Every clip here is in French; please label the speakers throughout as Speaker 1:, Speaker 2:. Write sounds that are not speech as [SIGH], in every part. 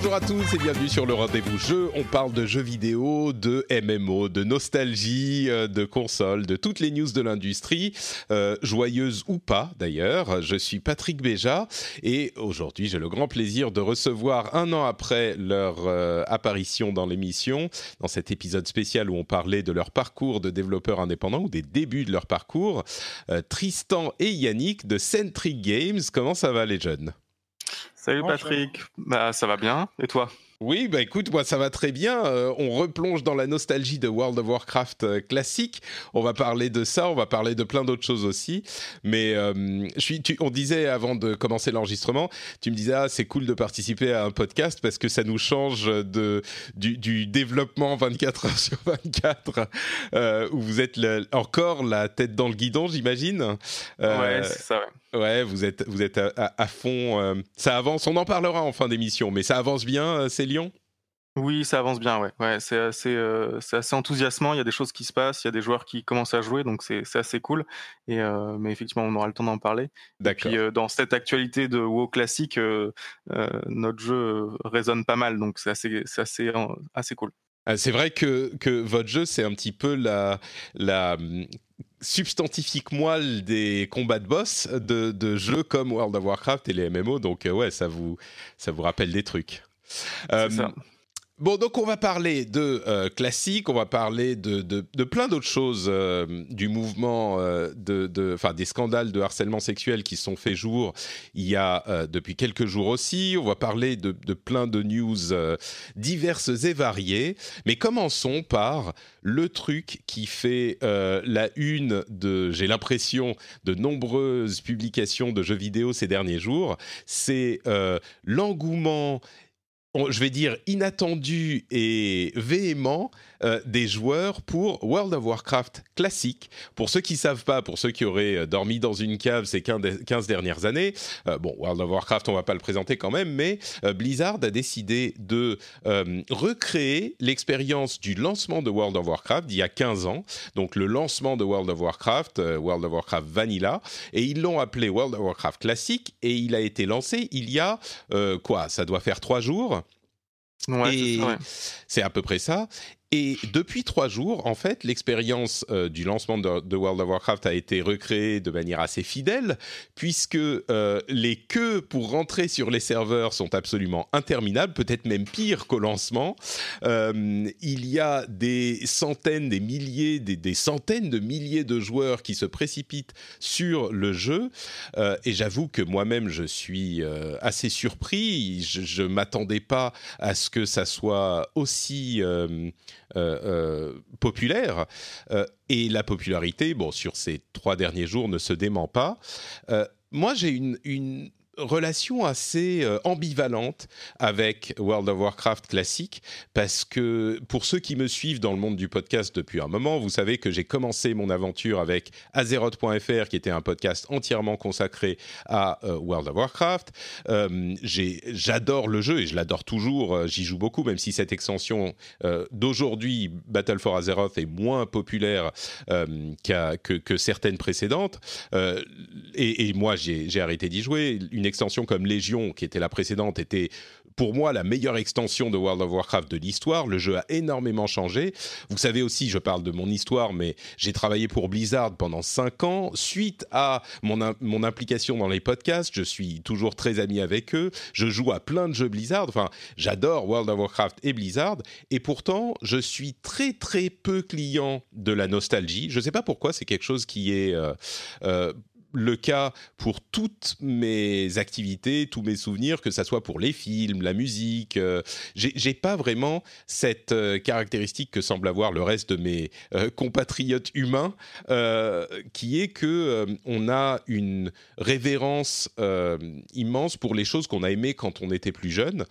Speaker 1: Bonjour à tous et bienvenue sur le rendez-vous jeu. On parle de jeux vidéo, de MMO, de nostalgie, euh, de consoles, de toutes les news de l'industrie, euh, joyeuses ou pas d'ailleurs. Je suis Patrick Béja et aujourd'hui j'ai le grand plaisir de recevoir un an après leur euh, apparition dans l'émission, dans cet épisode spécial où on parlait de leur parcours de développeurs indépendants ou des débuts de leur parcours, Tristan et Yannick de Centric Games. Comment ça va les jeunes?
Speaker 2: Salut Patrick, bah ça va bien, et toi
Speaker 1: Oui, bah écoute, moi ça va très bien. Euh, on replonge dans la nostalgie de World of Warcraft euh, classique. On va parler de ça, on va parler de plein d'autres choses aussi. Mais euh, je suis, tu- on disait avant de commencer l'enregistrement, tu me disais ah, c'est cool de participer à un podcast parce que ça nous change de du, du développement 24 heures [LAUGHS] sur 24 euh, où vous êtes le- encore la tête dans le guidon, j'imagine.
Speaker 2: Ouais, c'est ça, ouais.
Speaker 1: Ouais, vous êtes, vous êtes à, à- à fond. euh, ça avance, on en parlera en fin d'émission, mais ça avance bien, euh, c'est Lyon
Speaker 2: Oui, ça avance bien, ouais. ouais c'est assez, euh, assez enthousiasmant, il y a des choses qui se passent, il y a des joueurs qui commencent à jouer, donc c'est assez cool. Et, euh, mais effectivement, on aura le temps d'en parler.
Speaker 1: D'accord.
Speaker 2: Puis euh, dans cette actualité de WoW classique, notre jeu résonne pas mal, donc c'est assez, assez, assez cool.
Speaker 1: Ah, C'est vrai que, que votre jeu, c'est un petit peu la, la substantifique moelle des combats de boss de, de jeux comme World of Warcraft et les MMO, donc euh, ouais, ça vous, ça vous rappelle des trucs. Euh,
Speaker 2: ça.
Speaker 1: Bon, donc on va parler de euh, classique, on va parler de, de, plein d'autres choses euh, du mouvement, euh, de, de, des scandales de harcèlement sexuel qui sont faits jour il y a euh, depuis quelques jours aussi. On va parler de, plein de news euh, diverses et variées. Mais commençons par le truc qui fait la une de, j'ai l'impression, de nombreuses publications de jeux vidéo ces derniers jours. C'est l'engouement je vais dire inattendu et véhément euh, des joueurs pour World of Warcraft classique. Pour ceux qui savent pas, pour ceux qui auraient euh, dormi dans une cave ces 15 15 dernières années, euh, bon, World of Warcraft, on va pas le présenter quand même, mais Blizzard a décidé de recréer l'expérience du lancement de World of Warcraft d'il y a 15 ans. Donc le lancement de World of Warcraft, World of Warcraft Vanilla, et ils l'ont appelé World of Warcraft classique, et il a été lancé il y a quoi Ça doit faire trois jours.
Speaker 2: Ouais,
Speaker 1: et
Speaker 2: c'est ça, ouais.
Speaker 1: c'est à peu près ça. Et depuis trois jours, en fait, l'expérience euh, du lancement de, World of Warcraft a été recréée de manière assez fidèle, puisque euh, les queues pour rentrer sur les serveurs sont absolument interminables, peut-être même pire qu'au lancement. Euh, il y a des centaines, des milliers, des, des centaines de milliers de joueurs qui se précipitent sur le jeu. Et j'avoue que moi-même, je suis assez surpris. Je ne m'attendais pas à ce que ça soit aussi populaire. Euh, et la popularité, bon, sur ces trois derniers jours, ne se dément pas. Euh, moi, j'ai une, une relation assez euh, ambivalente avec World of Warcraft classique parce que pour ceux qui me suivent dans le monde du podcast depuis un moment, vous savez que j'ai commencé mon aventure avec Azeroth.fr qui était un podcast entièrement consacré à euh, World of Warcraft. Euh, J'adore le jeu et je l'adore toujours, j'y joue beaucoup même si cette extension d'aujourd'hui, Battle for Azeroth, est moins populaire que, certaines précédentes. Et, moi, j'ai arrêté d'y jouer. Une extension comme Légion, qui était la précédente, était pour moi la meilleure extension de World of Warcraft de l'histoire. Le jeu a énormément changé. Vous savez aussi, je parle de mon histoire, mais j'ai travaillé pour Blizzard pendant 5 ans. Suite à mon, mon implication dans les podcasts, je suis toujours très ami avec eux. Je joue à plein de jeux Blizzard. Enfin, j'adore World of Warcraft et Blizzard. Et pourtant, je suis très très peu client de la nostalgie. Je ne sais pas pourquoi, c'est quelque chose qui est... Euh, euh, le cas pour toutes mes activités, tous mes souvenirs, que ce soit pour les films, la musique. Euh, j'ai pas vraiment cette euh, caractéristique que semble avoir le reste de mes euh, compatriotes humains, qui est que on a une révérence immense pour les choses qu'on a aimées quand on était plus jeune.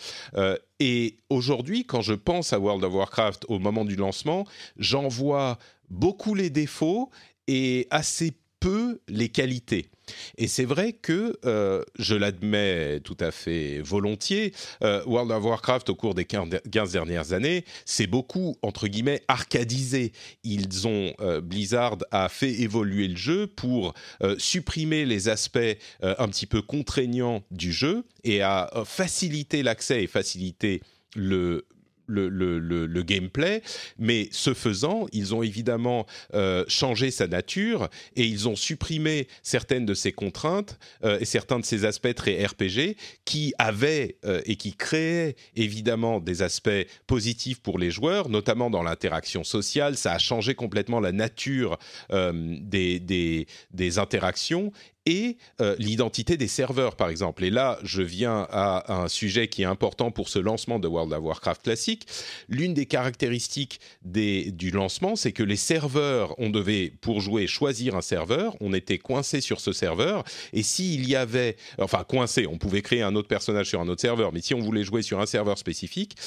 Speaker 1: et aujourd'hui, quand je pense à World of Warcraft au moment du lancement, j'en vois beaucoup les défauts et assez peu les qualités. Et c'est vrai que, euh, je l'admets tout à fait volontiers, euh, World of Warcraft, au cours des 15 dernières années, c'est beaucoup, entre guillemets, arcadisé. Ils ont, euh, Blizzard a fait évoluer le jeu pour supprimer les aspects un petit peu contraignants du jeu et à faciliter l'accès et faciliter le le, le, gameplay, mais ce faisant, ils ont évidemment euh, changé sa nature et ils ont supprimé certaines de ses contraintes euh, et certains de ces aspects très RPG qui avaient euh, et qui créaient évidemment des aspects positifs pour les joueurs, notamment dans l'interaction sociale. Ça a changé complètement la nature des, des, des interactions et euh, l'identité des serveurs, par exemple. Et là, je viens à un sujet qui est important pour ce lancement de World of Warcraft classique. L'une des caractéristiques du lancement, c'est que les serveurs, on devait, pour jouer, choisir un serveur, on était coincé sur ce serveur, et s'il y avait, enfin coincé, on pouvait créer un autre personnage sur un autre serveur, mais si on voulait jouer sur un serveur spécifique,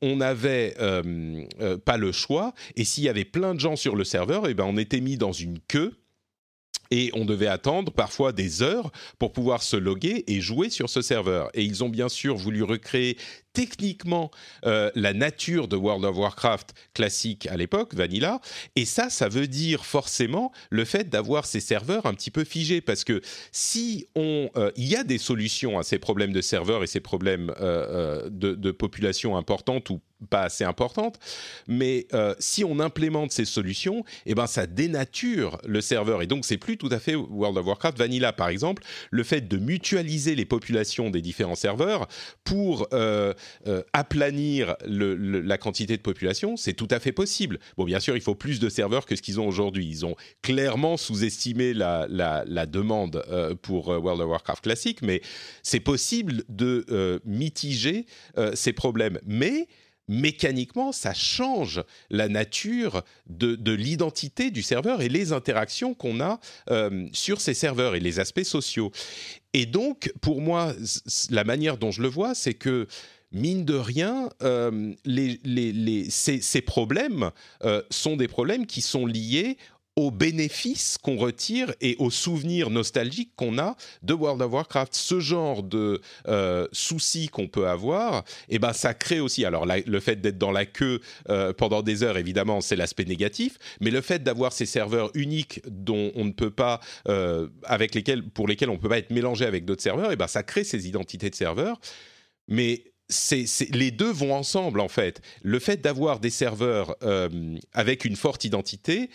Speaker 1: on n'avait euh, euh, pas le choix, et s'il y avait plein de gens sur le serveur, et eh ben on était mis dans une queue et on devait attendre parfois des heures pour pouvoir se loguer et jouer sur ce serveur. Et ils ont bien sûr voulu recréer techniquement euh, la nature de World of Warcraft classique à l'époque, Vanilla. Et ça, ça veut dire forcément le fait d'avoir ces serveurs un petit peu figés. Parce que si on. Euh, y a des solutions à ces problèmes de serveurs et ces problèmes euh, de, population importante ou pas assez importante, mais si on implémente ces solutions, eh ben ça dénature le serveur et donc c'est plus tout à fait World of Warcraft Vanilla par exemple. Le fait de mutualiser les populations des différents serveurs pour aplanir la quantité de population, c'est tout à fait possible. Bon, bien sûr, il faut plus de serveurs que ce qu'ils ont aujourd'hui. Ils ont clairement sous-estimé la, demande euh, pour euh, World of Warcraft classique, mais c'est possible de mitiger ces problèmes. Mais mécaniquement, ça change la nature de, l'identité du serveur et les interactions qu'on a sur ces serveurs et les aspects sociaux. Et donc, pour moi, la manière dont je le vois, c'est que mine de rien, euh, ces, problèmes euh, sont des problèmes qui sont liés aux bénéfices qu'on retire et aux souvenirs nostalgiques qu'on a de World of Warcraft. Ce genre de euh, soucis qu'on peut avoir, eh ben ça crée aussi. Alors le fait d'être dans la queue pendant des heures, évidemment, c'est l'aspect négatif, mais le fait d'avoir ces serveurs uniques dont on ne peut pas, avec lesquels, pour lesquels on ne peut pas être mélangé avec d'autres serveurs, eh ben ça crée ces identités de serveurs. Mais les deux vont ensemble en fait. Le fait d'avoir des serveurs euh, avec une forte identité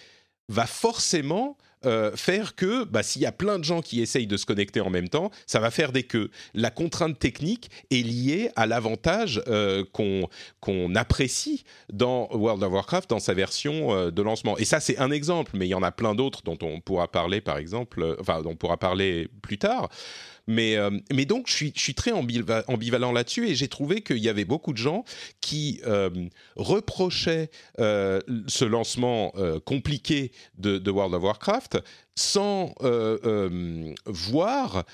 Speaker 1: va forcément euh, faire que bah, s'il y a plein de gens qui essayent de se connecter en même temps, ça va faire des queues. La contrainte technique est liée à l'avantage euh, qu'on apprécie dans World of Warcraft dans sa version de lancement. Et ça, c'est un exemple, mais il y en a plein d'autres dont on pourra parler, par exemple, enfin, dont on pourra parler plus tard. Mais, euh, mais donc, je suis, je suis très ambivalent là-dessus et j'ai trouvé qu'il y avait beaucoup de gens qui euh, reprochaient euh, ce lancement compliqué de, World of Warcraft sans voir,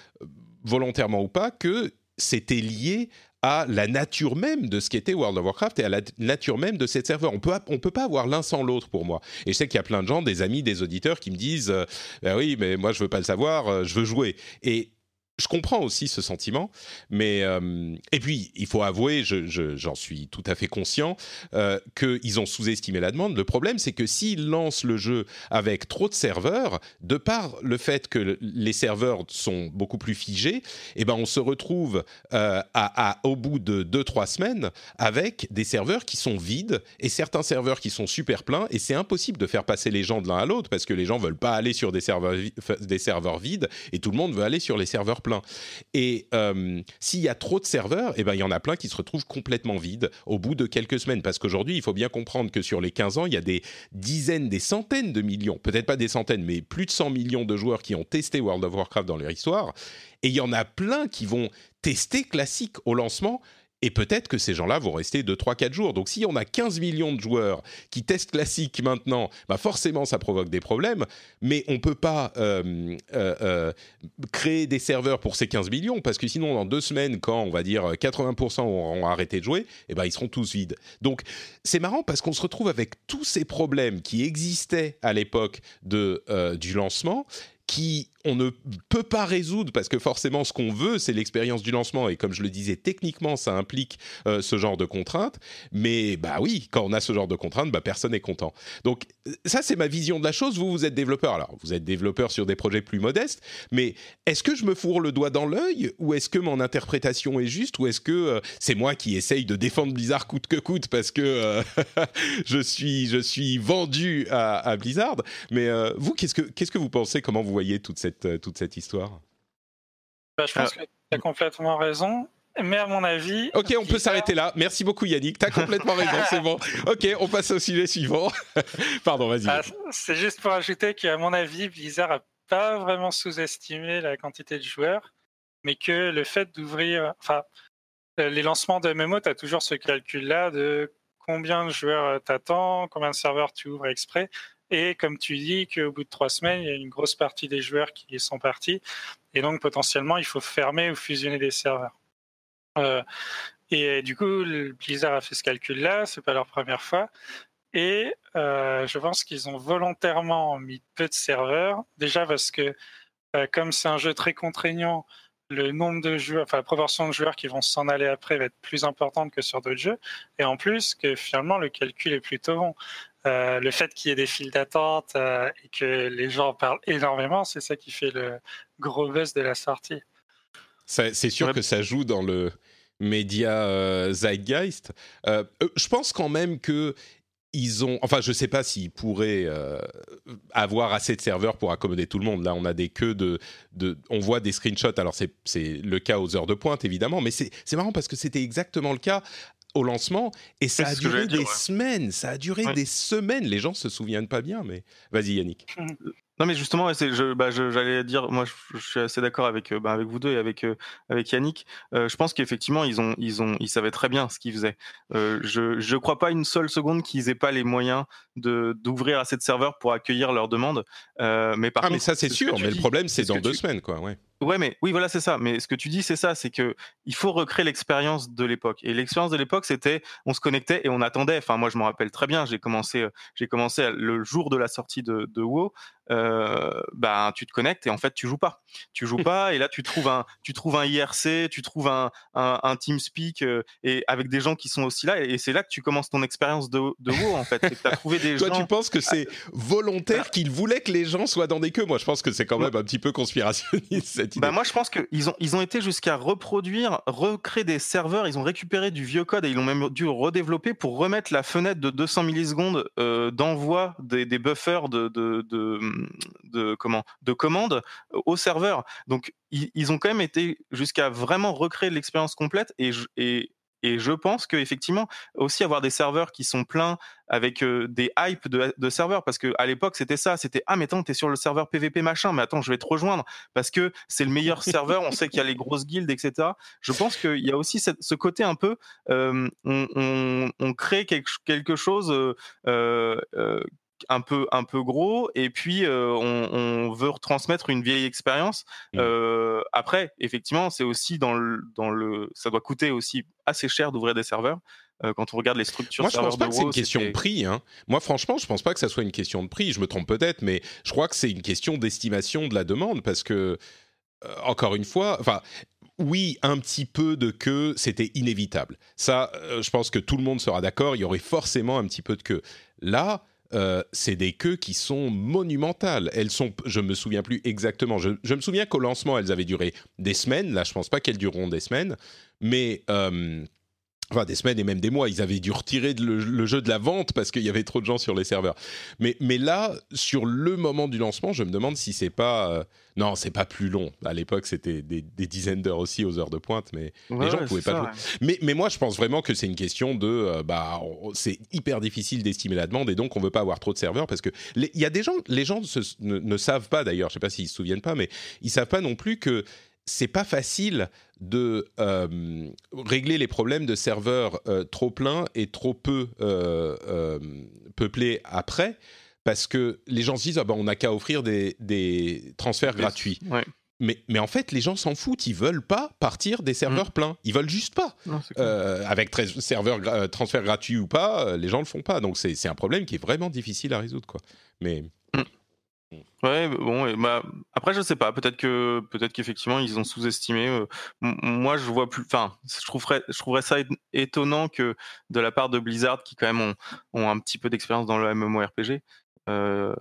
Speaker 1: volontairement ou pas, que c'était lié à la nature même de ce qu'était World of Warcraft et à la nature même de cette serveur. On peut on peut pas avoir l'un sans l'autre pour moi. Et je sais qu'il y a plein de gens, des amis, des auditeurs qui me disent bah oui, mais moi je veux pas le savoir, je veux jouer. Et je comprends aussi ce sentiment, mais euh, et puis il faut avouer, j'en suis tout à fait conscient, euh, qu'ils ont sous-estimé la demande. Le problème, c'est que s'ils lancent le jeu avec trop de serveurs, de par le fait que les serveurs sont beaucoup plus figés, eh ben on se retrouve euh, à, au bout de 2-3 semaines avec des serveurs qui sont vides et certains serveurs qui sont super pleins, et c'est impossible de faire passer les gens de l'un à l'autre parce que les gens veulent pas aller sur des serveurs, des serveurs vides et tout le monde veut aller sur les serveurs plein. Et euh, s'il y a trop de serveurs, eh ben, il y en a plein qui se retrouvent complètement vides au bout de quelques semaines. Parce qu'aujourd'hui, il faut bien comprendre que sur les 15 ans, il y a des dizaines, des centaines de millions, peut-être pas des centaines, mais plus de 100 millions de joueurs qui ont testé World of Warcraft dans leur histoire. Et il y en a plein qui vont tester classique au lancement et peut-être que ces gens-là vont rester 2, 3, 4 jours. Donc si on a 15 millions de joueurs qui testent classique maintenant, bah forcément ça provoque des problèmes, mais on ne peut pas euh, euh, euh, créer des serveurs pour ces 15 millions, parce que sinon dans deux semaines, quand on va dire 80% auront arrêté de jouer, eh ben, ils seront tous vides. Donc c'est marrant parce qu'on se retrouve avec tous ces problèmes qui existaient à l'époque du lancement qui on ne peut pas résoudre parce que forcément ce qu'on veut c'est l'expérience du lancement. Et comme je le disais techniquement ça implique euh, ce genre de contraintes. Mais bah oui quand on a ce genre de contraintes bah personne n'est content. Donc ça c'est ma vision de la chose. Vous vous êtes développeur. Alors vous êtes développeur sur des projets plus modestes mais est-ce que je me fourre le doigt dans l'œil ou est-ce que mon interprétation est juste ou est-ce que euh, c'est moi qui essaye de défendre Blizzard coûte que coûte parce que euh, [LAUGHS] je suis je suis vendu à, à Blizzard. Mais vous qu'est-ce que qu'est-ce que vous pensez? Comment vous voyez toute cette euh, toute cette histoire?
Speaker 3: Bah, Je pense ah. que tu as complètement raison. Mais à mon avis.
Speaker 1: Ok, on peut s'arrêter là. Merci beaucoup Yannick. Tu as complètement raison, [LAUGHS] c'est bon. Ok, on passe au sujet suivant. [LAUGHS] Pardon, vas-y.
Speaker 3: Ah, c'est juste pour ajouter qu'à mon avis, Blizzard n'a pas vraiment sous-estimé la quantité de joueurs, mais que le fait d'ouvrir. Enfin, les lancements de MMO, tu as toujours ce calcul-là de combien de joueurs t'attends, combien de serveurs tu ouvres exprès. Et comme tu dis qu'au bout de trois semaines, il y a une grosse partie des joueurs qui sont partis. Et donc potentiellement, il faut fermer ou fusionner des serveurs. Euh, et du coup, Blizzard a fait ce calcul-là, c'est pas leur première fois. Et euh, je pense qu'ils ont volontairement mis peu de serveurs, déjà parce que euh, comme c'est un jeu très contraignant, le nombre de joueurs, enfin la proportion de joueurs qui vont s'en aller après va être plus importante que sur d'autres jeux. Et en plus, que finalement le calcul est plutôt bon. Le fait qu'il y ait des files d'attente et que les gens parlent énormément, c'est ça qui fait le gros buzz de la sortie.
Speaker 1: C'est sûr que ça joue dans le média euh, zeitgeist. je pense quand même que ils ont, enfin, je sais pas s'ils pourraient avoir assez de serveurs pour accommoder tout le monde. Là, on a des queues de, de on voit des screenshots. Alors, c'est le cas aux heures de pointe, évidemment, mais c'est marrant parce que c'était exactement le cas au lancement et ça a duré des semaines, ça a duré des semaines. Les gens se souviennent pas bien, mais vas-y Yannick.
Speaker 2: Non mais justement, je, bah, j'allais dire, moi je, suis assez d'accord avec, euh, bah, avec vous deux et avec, euh, avec Yannick. Euh, je pense qu'effectivement ils ont, ils ont, ils savaient très bien ce qu'ils faisaient. je, je crois pas une seule seconde qu'ils aient pas les moyens de d'ouvrir assez de serveurs pour accueillir leurs demandes. mais par
Speaker 1: ah mais ça c'est sûr. Mais le problème c'est dans deux semaines quoi, ouais.
Speaker 2: Ouais, mais oui, voilà, c'est ça. Mais ce que tu dis, c'est ça, c'est que il faut recréer l'expérience de l'époque. Et l'expérience de l'époque, c'était, on se connectait et on attendait. Enfin, moi, je me rappelle très bien. J'ai commencé, j'ai commencé le jour de la sortie de, de WoW euh, ben tu te connectes et en fait tu joues pas. Tu joues pas et là tu trouves un tu trouves un IRC, tu trouves un un, un TeamSpeak euh, et avec des gens qui sont aussi là et, c'est là que tu commences ton expérience de de WoW en fait. tu as trouvé des [LAUGHS]
Speaker 1: Toi tu penses que c'est volontaire qu'ils voulaient que les gens soient dans des queues? Moi je pense que c'est quand même un petit peu conspirationniste cette idée.
Speaker 2: Bah moi je pense qu'ils ont ils ont été jusqu'à reproduire, recréer des serveurs, ils ont récupéré du vieux code et ils ont même dû redévelopper pour remettre la fenêtre de 200 millisecondes euh, d'envoi des, des buffers de, de, de de comment de commandes au serveur. Donc ils, ont quand même été jusqu'à vraiment recréer l'expérience complète et, et et je pense qu'effectivement, aussi avoir des serveurs qui sont pleins avec euh, des hypes de, serveurs, parce que à l'époque c'était ça, c'était ah mais attends t'es sur le serveur PVP machin, mais attends je vais te rejoindre parce que c'est le meilleur [LAUGHS] serveur, on sait qu'il y a les grosses guildes etc. Je pense qu'il y a aussi ce côté un peu, euh, on, crée quelque, chose euh, un peu un peu gros et puis euh, on, veut retransmettre une vieille expérience. Mmh. Après, effectivement, c'est aussi dans le dans le ça doit coûter aussi assez cher d'ouvrir des serveurs. Euh, quand on regarde les structures
Speaker 1: Moi, je pense pas que c'est une question de prix. Hein. Moi, franchement, je pense pas que ça soit une question de prix. Je me trompe peut-être, mais je crois que c'est une question d'estimation de la demande parce que encore une fois, enfin, oui, un petit peu de queue, c'était inévitable. Ça, je pense que tout le monde sera d'accord, il y aurait forcément un petit peu de queue. Là, c'est des queues qui sont monumentales. Elles sont, je me souviens plus exactement. Je, me souviens qu'au lancement, elles avaient duré des semaines. Là, je pense pas qu'elles dureront des semaines, mais enfin des semaines et même des mois. Ils avaient dû retirer le, jeu de la vente parce qu'il y avait trop de gens sur les serveurs. Mais, mais là, sur le moment du lancement, je me demande si c'est pas. Euh, non, c'est pas plus long. À l'époque, c'était des, dizaines d'heures aussi aux heures de pointe, mais les gens ne pouvaient pas jouer. Mais, mais moi, je pense vraiment que c'est une question de. Euh, bah, c'est hyper difficile d'estimer la demande et donc on veut pas avoir trop de serveurs parce que il y a des gens, les gens ne, ne, savent pas d'ailleurs, je sais pas s'ils se souviennent pas, mais ils savent pas non plus que c'est pas facile de euh, régler les problèmes de serveurs euh, trop pleins et trop peu euh, peuplés après, parce que les gens se disent ah ben, on n'a qu'à offrir des, transferts gratuits. Mais, mais, en fait, les gens s'en foutent. Ils veulent pas partir des serveurs mm. pleins. Ils veulent juste pas. avec serveurs transferts gratuits ou pas, les gens le font pas. Donc c'est un problème qui est vraiment difficile à résoudre, quoi. Mais
Speaker 2: Ouais, bon, bah, après je sais pas, peut-être que peut-être qu'effectivement ils ont sous-estimé. Euh, moi je vois plus, enfin, je trouverais, je trouverais ça étonnant que de la part de Blizzard qui quand même ont, un petit peu d'expérience dans le MMORPG, euh,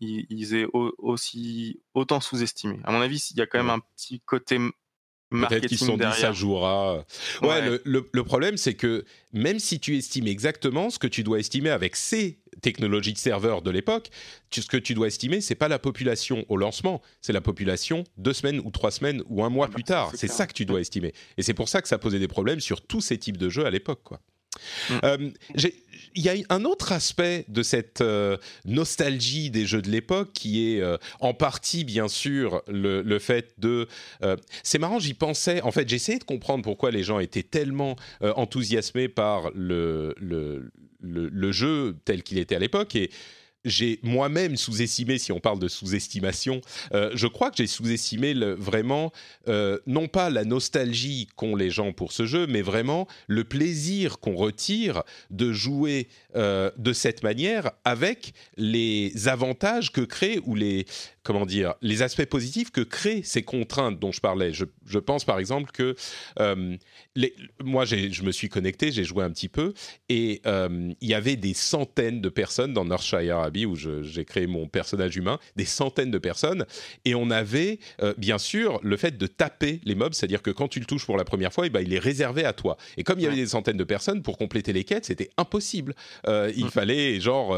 Speaker 2: ils, aient aussi autant sous-estimé. À mon avis, il y a quand même un petit côté
Speaker 1: Peut-être qu'ils se sont dit ça jouera. Ouais, Le, le, problème, c'est que même si tu estimes exactement ce que tu dois estimer avec ces technologies de serveur de l'époque, ce que tu dois estimer, c'est pas la population au lancement, c'est la population deux semaines ou trois semaines ou un mois ah plus bah, tard. C'est ça que tu dois estimer. Et c'est pour ça que ça posait des problèmes sur tous ces types de jeux à l'époque, quoi. Mm. Euh, il y a un autre aspect de cette euh, nostalgie des jeux de l'époque qui est euh, en partie, bien sûr, le, fait de... c'est marrant, j'y pensais. En fait, j'essayais de comprendre pourquoi les gens étaient tellement enthousiasmés par le, le, le jeu tel qu'il était à l'époque. Et j'ai moi-même sous-estimé, si on parle de sous-estimation, euh, je crois que j'ai sous-estimé vraiment, euh, non pas la nostalgie qu'ont les gens pour ce jeu, mais vraiment le plaisir qu'on retire de jouer euh, de cette manière avec les avantages que crée ou les, comment dire, les aspects positifs que créent ces contraintes dont je parlais. Je, je pense par exemple que euh, les, moi, je me suis connecté, j'ai joué un petit peu, et euh, il y avait des centaines de personnes dans Northshire Abbey où j'ai créé mon personnage humain, des centaines de personnes, et on avait euh, bien sûr le fait de taper les mobs, c'est-à-dire que quand tu le touches pour la première fois, et eh ben, il est réservé à toi. Et comme il y avait des centaines de personnes, pour compléter les quêtes, c'était impossible. il mmh. fallait genre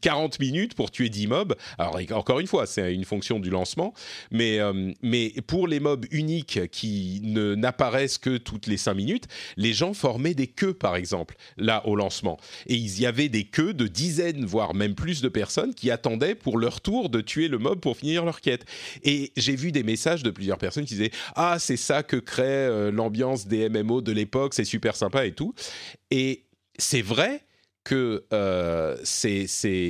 Speaker 1: 40 minutes pour tuer 10 mobs. Alors encore une fois, c'est une fonction du lancement, mais, euh, mais pour les mobs uniques qui ne n'apparaissent que toutes les 5 minutes, les gens formaient des queues par exemple, là au lancement. Et il y avait des queues de dizaines, voire même plus de personnes qui attendaient pour leur tour de tuer le mob pour finir leur quête. Et j'ai vu des messages de plusieurs personnes qui disaient Ah, c'est ça que crée euh, l'ambiance des MMO de l'époque, c'est super sympa et tout. Et c'est vrai, que euh, c'est,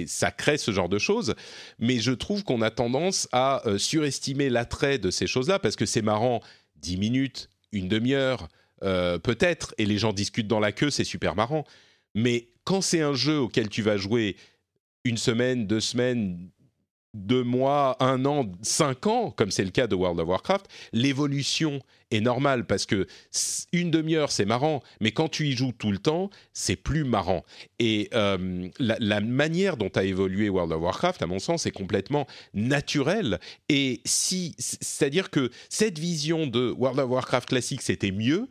Speaker 1: ça crée ce genre de choses, mais je trouve qu'on a tendance à euh, surestimer l'attrait de ces choses-là, parce que c'est marrant, 10 minutes, une demi-heure, euh, peut-être, et les gens discutent dans la queue, c'est super marrant, mais quand c'est un jeu auquel tu vas jouer une semaine, deux semaines, deux mois, un an, cinq ans, comme c'est le cas de World of Warcraft, l'évolution est normale parce que une demi-heure c'est marrant, mais quand tu y joues tout le temps, c'est plus marrant. Et euh, la, manière dont a évolué World of Warcraft, à mon sens, est complètement naturelle. Et si, c'est-à-dire que cette vision de World of Warcraft classique c'était mieux,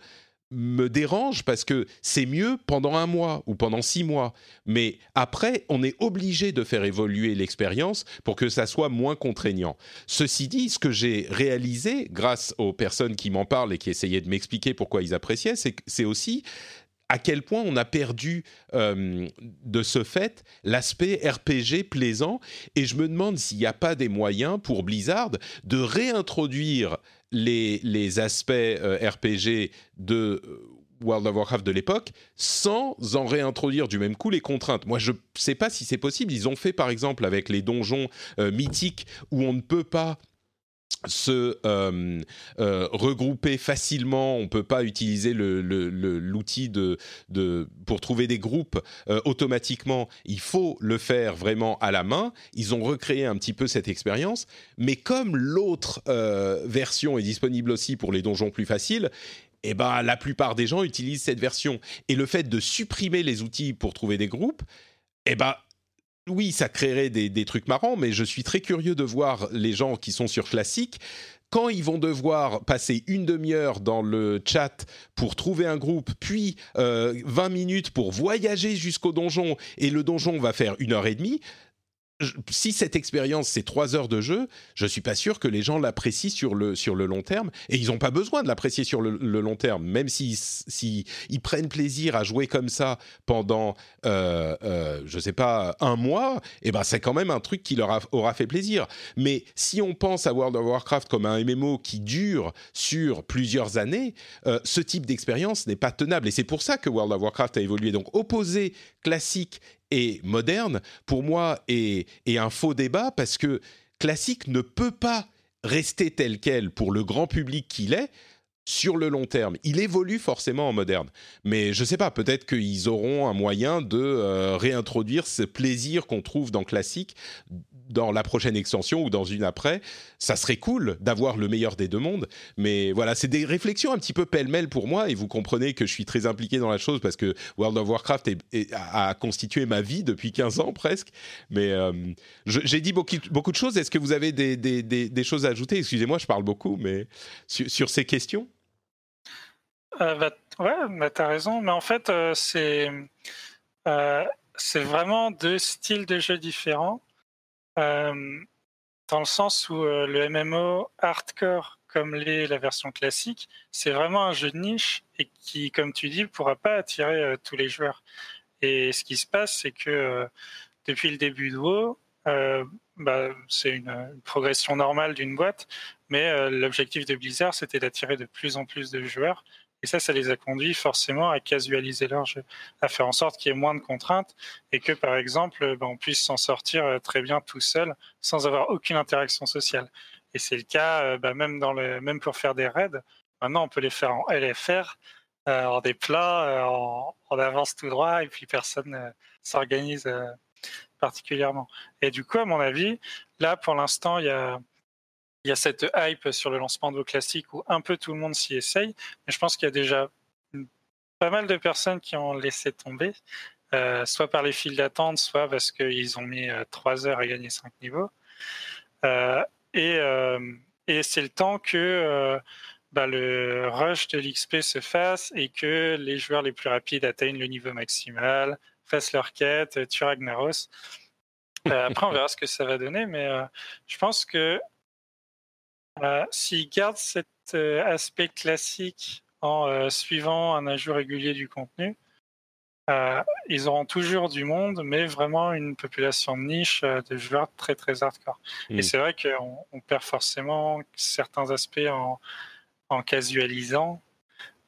Speaker 1: me dérange parce que c'est mieux pendant un mois ou pendant six mois. Mais après, on est obligé de faire évoluer l'expérience pour que ça soit moins contraignant. Ceci dit, ce que j'ai réalisé grâce aux personnes qui m'en parlent et qui essayaient de m'expliquer pourquoi ils appréciaient, c'est aussi à quel point on a perdu euh, de ce fait l'aspect RPG plaisant. Et je me demande s'il n'y a pas des moyens pour Blizzard de réintroduire les, aspects euh, RPG de euh, World of Warcraft de l'époque sans en réintroduire du même coup les contraintes. Moi, je ne sais pas si c'est possible. Ils ont fait par exemple avec les donjons mythiques où on ne peut pas se euh, euh, regrouper facilement. On peut pas utiliser l'outil de, pour trouver des groupes euh, automatiquement. Il faut le faire vraiment à la main. Ils ont recréé un petit peu cette expérience. Mais comme l'autre version est disponible aussi pour les donjons plus faciles, eh ben, la plupart des gens utilisent cette version. Et le fait de supprimer les outils pour trouver des groupes, eh ben, oui, ça créerait des, trucs marrants, mais je suis très curieux de voir les gens qui sont sur Classic quand ils vont devoir passer une demi-heure dans le chat pour trouver un groupe, puis 20 euh, minutes pour voyager jusqu'au donjon, et le donjon va faire une heure et demie, si cette expérience c'est trois heures de jeu, je suis pas sûr que les gens l'apprécient sur le sur le long terme et ils n'ont pas besoin de l'apprécier sur le, long terme, même s'ils si, ils prennent plaisir à jouer comme ça pendant euh, euh, je sais pas un mois, et eh ben c'est quand même un truc qui leur aura fait plaisir. Mais si on pense à World of Warcraft comme un MMO qui dure sur plusieurs années, euh, ce type d'expérience n'est pas tenable et c'est pour ça que World of Warcraft a évolué. Donc opposer classique et moderne, pour moi, est, un faux débat parce que classique ne peut pas rester tel quel pour le grand public qu'il est sur le long terme. Il évolue forcément en moderne. Mais je ne sais pas, peut-être qu'ils auront un moyen de euh, réintroduire ce plaisir qu'on trouve dans classique dans la prochaine extension ou dans une après, ça serait cool d'avoir le meilleur des deux mondes. Mais voilà, c'est des réflexions un petit peu pêle-mêle pour moi et vous comprenez que je suis très impliqué dans la chose parce que World of Warcraft a constitué ma vie depuis 15 ans presque. Mais euh, j'ai dit beaucoup, de choses. Est-ce que vous avez des, choses à ajouter? Excusez-moi, je parle beaucoup, mais sur, ces questions?
Speaker 3: Euh, bah, Ouais, bah, tu as raison. Mais en fait, euh, c'est c'est vraiment deux styles de jeux différents. Euh, dans le sens où euh, le MMO hardcore, comme l'est la version classique, c'est vraiment un jeu de niche et qui, comme tu dis, ne pourra pas attirer euh, tous les joueurs. Et ce qui se passe, c'est que depuis le début de WoW, bah, c'est une, progression normale d'une boîte, mais l'objectif de Blizzard, c'était d'attirer de plus en plus de joueurs. Et ça, ça les a conduits forcément à casualiser leur jeu, à faire en sorte qu'il y ait moins de contraintes et que, par exemple, ben, on puisse s'en sortir euh, très bien tout seul sans avoir aucune interaction sociale. Et c'est le cas, euh, ben, même, dans le, même pour faire des raids. Maintenant, on peut les faire en LFR, euh, en des plats, en, avance tout droit, et puis personne ne s'organise particulièrement. Et du coup, à mon avis, là, pour l'instant, il y a il y a cette hype sur le lancement de vos classiques où un peu tout le monde s'y essaye, mais je pense qu'il y a déjà pas mal de personnes qui ont laissé tomber, euh, soit par les files d'attente, soit parce qu'ils ont mis euh, trois heures à gagner cinq niveaux. Euh, et, c'est le temps que bah, le rush de l'XP se fasse et que les joueurs les plus rapides atteignent le niveau maximal, fassent leur quête, tuent Ragnaros. après, on verra ce que ça va donner, mais je pense que euh, s'ils gardent cet euh, aspect classique en euh, suivant un ajout régulier du contenu, ils auront toujours du monde, mais vraiment une population de niche de joueurs très très hardcore. Et mm. c'est vrai qu'on on perd forcément certains aspects en, en casualisant,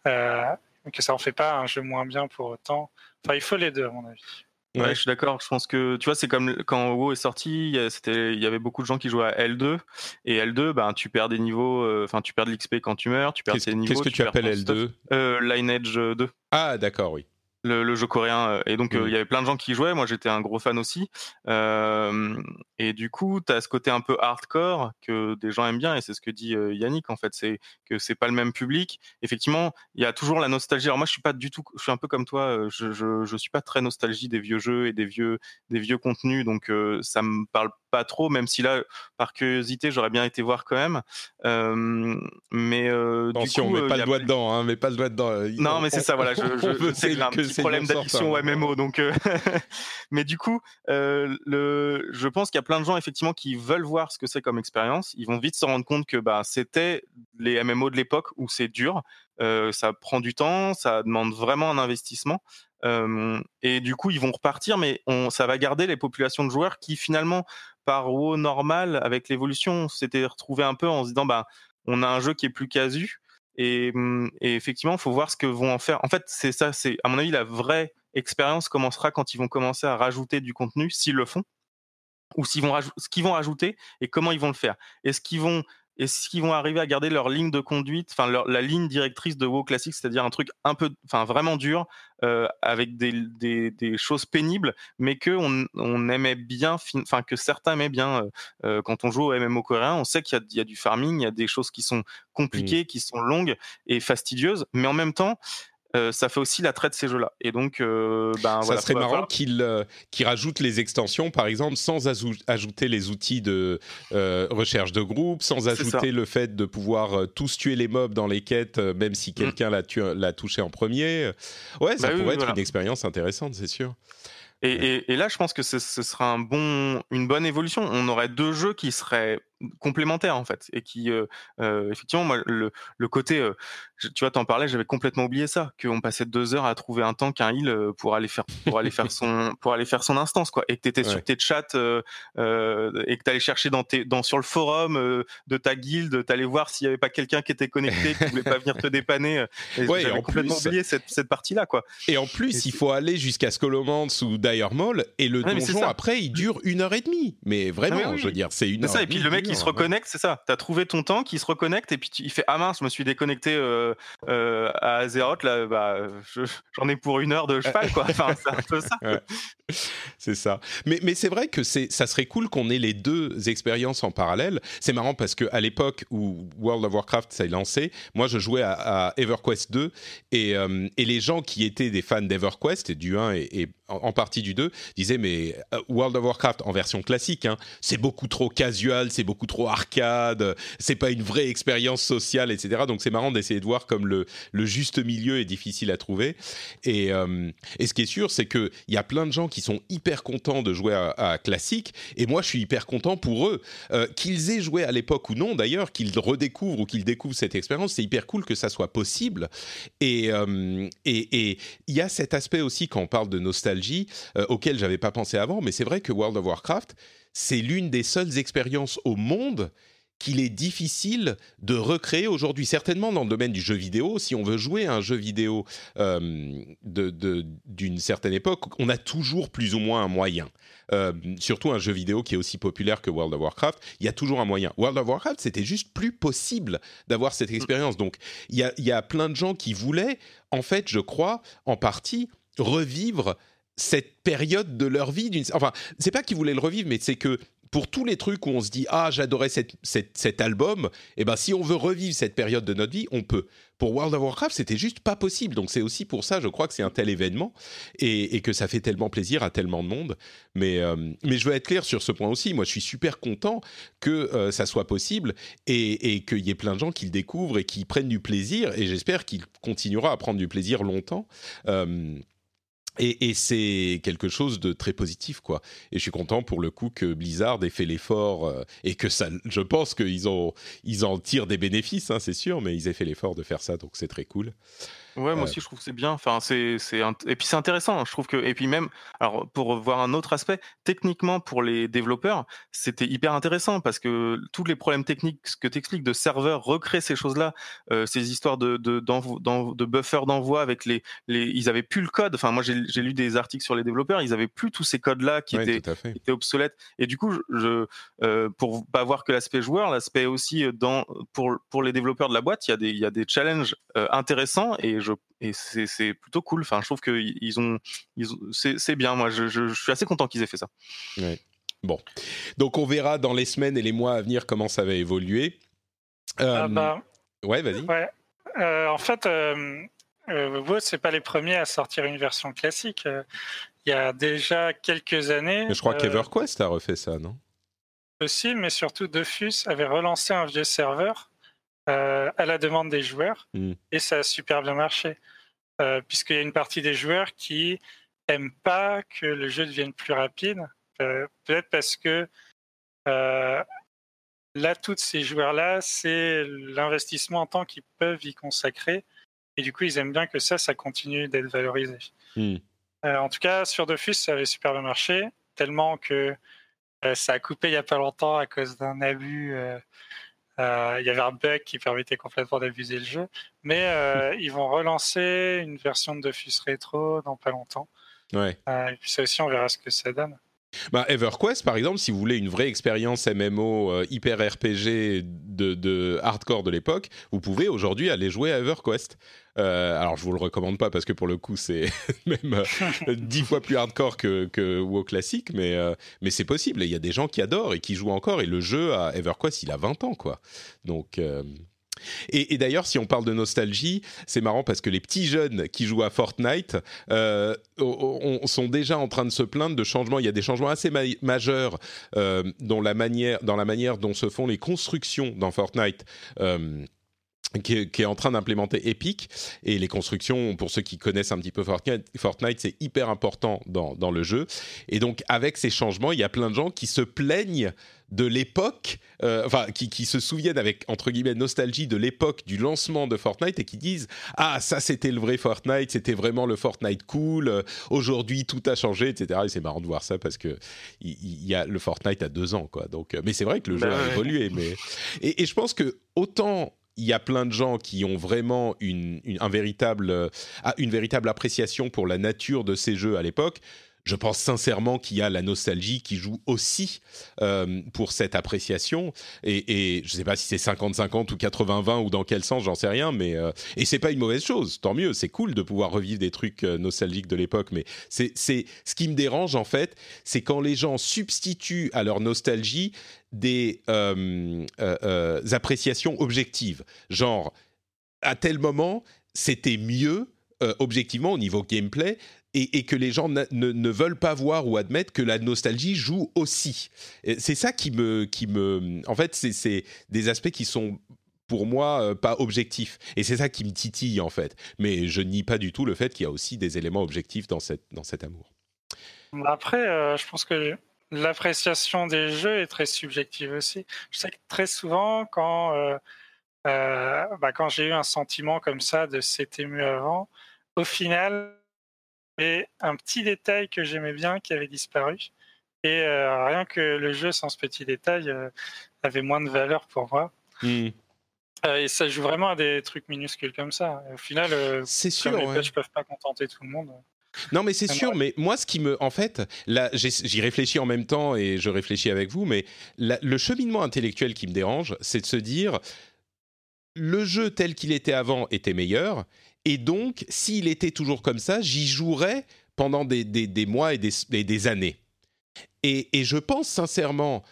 Speaker 3: que ça en fait pas un jeu moins bien pour autant. Enfin, il faut les deux à mon avis.
Speaker 2: Ouais, je suis d'accord. Je pense que tu vois, c'est comme quand WoW est sorti, c'était, il y avait beaucoup de gens qui jouaient à L2 et L2, ben tu perds des niveaux, euh, enfin tu perds de l'XP quand tu meurs, tu perds tes niveaux.
Speaker 1: Qu'est-ce que tu, appelles L2
Speaker 2: euh, Lineage 2.
Speaker 1: Ah d'accord, oui
Speaker 2: le, jeu coréen. Euh, et donc, euh, il y avait plein de gens qui jouaient. Moi, j'étais un gros fan aussi. Euh, et du coup, tu as ce côté un peu hardcore que des gens aiment bien. Et c'est ce que dit Yannick, en fait. C'est que c'est pas le même public. Effectivement, il y a toujours la nostalgie. Alors, moi, je suis pas du tout, je suis un peu comme toi. Je, je, je suis pas très nostalgie des vieux jeux et des vieux, des vieux contenus. Donc, ça me parle pas trop, même si là, par curiosité, j'aurais bien été voir quand même. Euh, mais euh,
Speaker 1: Attention,
Speaker 2: du
Speaker 1: coup, met pas le doigt dedans, hein, mais pas le doigt dedans.
Speaker 2: Non, mais c'est ça, voilà. Je, je c'est un petit problème d'addiction au MMO, donc. Euh, [LAUGHS] mais du coup, euh, le, je pense qu'il y a plein de gens effectivement qui veulent voir ce que c'est comme expérience. Ils vont vite se rendre compte que bah c'était les MMO de l'époque où c'est dur. Euh, ça prend du temps, ça demande vraiment un investissement. Euh, et du coup, ils vont repartir, mais on, ça va garder les populations de joueurs qui finalement, par WoW normal, avec l'évolution, s'étaient retrouvés un peu en se disant, bah, on a un jeu qui est plus casu. Et, et effectivement, il faut voir ce que vont en faire. En fait, c'est ça, c'est à mon avis la vraie expérience commencera quand ils vont commencer à rajouter du contenu, s'ils le font, ou s'ils vont ce qu'ils vont rajouter et comment ils vont le faire. Est-ce qu'ils vont est-ce qu'ils vont arriver à garder leur ligne de conduite, enfin la ligne directrice de WoW classique, c'est-à-dire un truc un peu, enfin vraiment dur, euh, avec des, des, des, choses pénibles, mais que on, on aimait bien, enfin que certains aimaient bien euh, euh, quand on joue au MMO coréen. On sait qu'il y, y, a du farming, il y a des choses qui sont mmh. compliquées, qui sont longues et fastidieuses, mais en même temps, euh, ça fait aussi l'attrait de ces jeux-là. Et donc, euh, ben,
Speaker 1: ça serait marrant qu'ils euh, rajoutent les extensions, par exemple, sans ajouter les outils de recherche de groupe, sans ajouter le fait de pouvoir tous tuer les mobs dans les quêtes, même si mm. quelqu'un l'a touché en premier. Ouais, ça bah pourrait être une expérience intéressante, c'est sûr.
Speaker 2: Et, et, là, je pense que ce, ce sera un bon, une bonne évolution. On aurait deux jeux qui seraient complémentaires en fait et qui euh, euh, effectivement moi le, le côté euh, tu vois t'en parlais j'avais complètement oublié ça qu'on passait deux heures à trouver un tank un heal pour aller faire pour aller faire son pour aller faire son instance quoi et que t'étais sur tes chats et que t'allais chercher dans tes dans sur le forum de ta guilde t'allais voir s'il y avait pas quelqu'un qui était connecté qui voulait pas venir te [LAUGHS] dépanner et ouais, j'avais complètement oublié cette, cette partie là quoi.
Speaker 1: Et en plus il faut aller jusqu'à Skolomance ou Dire Mall et le donjon après il dure une heure et demie. Mais vraiment ah je veux dire c'est une heure
Speaker 2: ça, et puis le mec il se reconnecte, c'est ça. T'as trouvé ton temps, qui se reconnecte et puis il fait ah mince, je me suis déconnecté euh, euh, à Azeroth là, bah j'en ai pour une heure de cheval quoi. Enfin, c'est un peu ça. [LAUGHS]
Speaker 1: C'est ça. Mais, mais c'est vrai que ça serait cool qu'on ait les deux expériences en parallèle. C'est marrant parce que à l'époque où World of Warcraft s'est lancé, moi je jouais à, EverQuest 2 et, euh, et les gens qui étaient des fans d'EverQuest et du 1 et, en, partie du 2 disaient mais World of Warcraft en version classique, hein, c'est beaucoup trop casual, c'est beaucoup trop arcade, c'est pas une vraie expérience sociale, etc. Donc c'est marrant d'essayer de voir comme le, juste milieu est difficile à trouver. Et, euh, ce qui est sûr, c'est qu'il y a plein de gens qui sont hyper contents de jouer à, classique, et moi je suis hyper content pour eux. Euh, qu'ils aient joué à l'époque ou non d'ailleurs, qu'ils redécouvrent ou qu'ils découvrent cette expérience, c'est hyper cool que ça soit possible. Et euh, et il y a cet aspect aussi quand on parle de nostalgie auquel j'avais pas pensé avant, mais c'est vrai que World of Warcraft c'est l'une des seules expériences au monde qu'il est difficile de recréer aujourd'hui. Certainement dans le domaine du jeu vidéo, si on veut jouer à un jeu vidéo euh, d'une certaine époque, on a toujours plus ou moins un moyen. Euh, surtout un jeu vidéo qui est aussi populaire que World of Warcraft, il y a toujours un moyen. World of Warcraft, c'était juste plus possible d'avoir cette expérience. Donc, il y, a, il y a plein de gens qui voulaient, en fait, je crois, en partie, revivre cette période de leur vie. Enfin, c'est pas qu'ils voulaient le revivre, mais c'est que pour tous les trucs où on se dit ah j'adorais cet album, et eh ben si on veut revivre cette période de notre vie, on peut. Pour World of Warcraft, c'était juste pas possible. Donc c'est aussi pour ça, je crois que c'est un tel événement et, que ça fait tellement plaisir à tellement de monde. Mais euh, mais je veux être clair sur ce point aussi. Moi, je suis super content que euh, ça soit possible et, et qu'il y ait plein de gens qui le découvrent et qui prennent du plaisir. Et j'espère qu'il continuera à prendre du plaisir longtemps. Euh, et, c'est quelque chose de très positif, quoi. Et je suis content pour le coup que Blizzard ait fait l'effort euh, et que ça, je pense qu'ils ils en tirent des bénéfices, hein, c'est sûr, mais ils aient fait l'effort de faire ça, donc c'est très cool.
Speaker 2: Ouais, moi aussi je trouve que c'est bien. Enfin, c'est, c'est et puis c'est intéressant. Hein. Je trouve que et puis même, alors pour voir un autre aspect, techniquement pour les développeurs, c'était hyper intéressant parce que tous les problèmes techniques que tu expliques de serveurs, recréer ces choses-là, euh, ces histoires de de, de buffer d'envoi avec les les, ils avaient plus le code. Enfin, moi j'ai, j'ai lu des articles sur les développeurs, ils avaient plus tous ces codes-là qui étaient, étaient obsolètes. Et du coup, je euh, pour pas voir que l'aspect joueur, l'aspect aussi dans pour pour les développeurs de la boîte, il y a des il y a des challenges euh, intéressants et et c'est plutôt cool. Enfin, je trouve que ils ont, ils c'est bien. Moi, je, je, suis assez content qu'ils aient fait ça.
Speaker 1: Bon, donc on verra dans les semaines et les mois à venir comment ça va évoluer.
Speaker 3: Ah euh, bah,
Speaker 1: ouais, vas-y.
Speaker 3: Ouais. Euh, en fait, euh, euh, c'est pas les premiers à sortir une version classique. Euh, il y a déjà quelques années.
Speaker 1: je crois qu'EverQuest a refait ça, non?
Speaker 3: Aussi, mais surtout Dofus avait relancé un vieux serveur euh, à la demande des joueurs hmm. et ça a super bien marché. Euh, puisqu'il y a une partie des joueurs qui aiment pas que le jeu devienne plus rapide. Euh, peut-être parce que là, tous ces joueurs-là, c'est l'investissement en temps qu'ils peuvent y consacrer. Et du coup, ils aiment bien que ça, ça continue d'être valorisé. Hmm. en tout cas, sur Dofus, ça avait super bien marché, tellement que ça a coupé il n'y a pas longtemps à cause d'un abus euh, il y avait un bug qui permettait complètement d'abuser le jeu. Mais euh, ils vont relancer une version de Dofus Retro dans pas longtemps.
Speaker 1: Ouais.
Speaker 3: Euh, et puis ça aussi, on verra ce que ça donne.
Speaker 1: Bah, EverQuest, par exemple, si vous voulez une vraie expérience MMO euh, hyper RPG de, hardcore de l'époque, vous pouvez aujourd'hui aller jouer à EverQuest. Euh, alors, je vous le recommande pas parce que pour le coup, c'est [LAUGHS] même euh, dix fois plus hardcore que, que WoW classique, mais, euh, mais c'est possible. Il y a des gens qui adorent et qui jouent encore. Et le jeu à EverQuest, il a 20 ans, quoi. Donc, euh, et, d'ailleurs, si on parle de nostalgie, c'est marrant parce que les petits jeunes qui jouent à Fortnite euh, on- on- sont déjà en train de se plaindre de changements. Il y a des changements assez ma- majeurs euh, dans, la manière, dont se font les constructions dans Fortnite. euh, qui est, en train d'implémenter Epic et les constructions pour ceux qui connaissent un petit peu Fortnite, c'est hyper important dans le jeu et donc avec ces changements il y a plein de gens qui se plaignent de l'époque, euh, enfin qui, qui se souviennent avec entre guillemets nostalgie de l'époque du lancement de Fortnite et qui disent ah ça c'était le vrai Fortnite, c'était vraiment le Fortnite cool. euh, Aujourd'hui tout a changé, etc. Et c'est marrant de voir ça parce que il y, a le Fortnite à deux ans quoi. Donc, euh, mais c'est vrai que le jeu
Speaker 2: Bah
Speaker 1: a
Speaker 2: ouais.
Speaker 1: évolué. Mais [LAUGHS] et, et je pense que autant il y a plein de gens qui ont vraiment une, une- un véritable, ah, une véritable appréciation pour la nature de ces jeux à l'époque. Je pense sincèrement qu'il y a la nostalgie qui joue aussi euh, pour cette appréciation. Et, je ne sais pas si c'est 50-50 ou 80-20 ou dans quel sens, j'en sais rien. Mais euh, et c'est pas une mauvaise chose. Tant mieux, c'est cool de pouvoir revivre des trucs euh, nostalgiques de l'époque. Mais c'est ce qui me dérange en fait, c'est quand les gens substituent à leur nostalgie des euh, appréciations objectives. Genre, à tel moment, c'était mieux, objectivement, au niveau gameplay, et, que les gens ne, veulent pas voir ou admettre que la nostalgie joue aussi. C'est ça qui me, qui me... En fait, c'est- des aspects qui sont pour moi euh, pas objectifs. Et c'est ça qui me titille, en fait. Mais je nie pas du tout le fait qu'il y a aussi des éléments objectifs dans, cette, dans cet amour.
Speaker 3: Après, euh, je pense que l'appréciation des jeux est très subjective aussi. Je sais que très souvent, quand, euh, bah, quand j'ai eu un sentiment comme ça de c'était mieux avant, au final, avait un petit détail que j'aimais bien qui avait disparu. Et euh, rien que le jeu sans ce petit détail euh, avait moins de valeur pour moi.
Speaker 1: Hmm.
Speaker 3: Euh, et ça joue vraiment à des trucs minuscules comme ça. Et au final, euh,
Speaker 1: C'est sûr,
Speaker 3: comme les
Speaker 1: ouais.
Speaker 3: patchs peuvent pas contenter tout le monde.
Speaker 1: Non, mais c'est sûr, mais moi, ce qui me. En fait, là, j'y réfléchis en même temps et je réfléchis avec vous, mais la- le cheminement intellectuel qui me dérange, c'est de se dire le jeu tel qu'il était avant était meilleur, et donc, s'il était toujours comme ça, j'y jouerais pendant des, mois et des, années. Et je pense sincèrement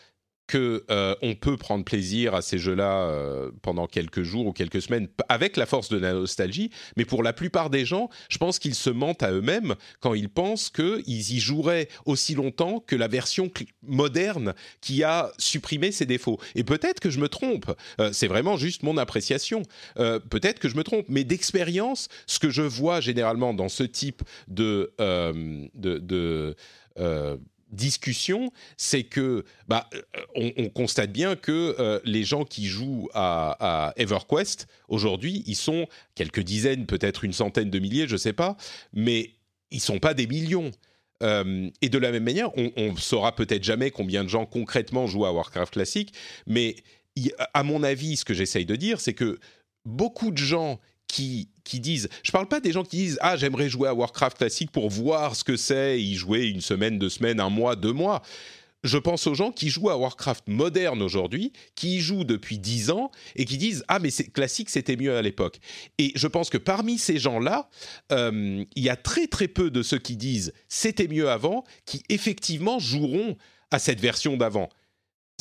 Speaker 1: que euh, on peut prendre plaisir à ces jeux-là euh, pendant quelques jours ou quelques semaines avec la force de la nostalgie, mais pour la plupart des gens, je pense qu'ils se mentent à eux-mêmes quand ils pensent qu'ils y joueraient aussi longtemps que la version moderne qui a supprimé ses défauts. Et peut-être que je me trompe, euh, c'est vraiment juste mon appréciation, peut-être que je me trompe, mais d'expérience, ce que je vois généralement dans ce type de... de, de discussion, c'est que bah, euh, on, on constate bien que euh, les gens qui jouent à, EverQuest aujourd'hui, ils sont quelques dizaines, peut-être une centaine de milliers, je sais pas, mais ils sont pas des millions. Euh, et de la même manière, on, on saura peut-être jamais combien de gens concrètement jouent à Warcraft classique, mais à mon avis, ce que j'essaye de dire, c'est que beaucoup de gens qui, qui disent, je parle pas des gens qui disent ah j'aimerais jouer à Warcraft classique pour voir ce que c'est, y jouer une semaine, deux semaines, un mois, deux mois. Je pense aux gens qui jouent à Warcraft moderne aujourd'hui, qui y jouent depuis dix ans et qui disent ah mais classique c'était mieux à l'époque. Et je pense que parmi ces gens-là, euh, il y a très très peu de ceux qui disent c'était mieux avant, qui effectivement joueront à cette version d'avant.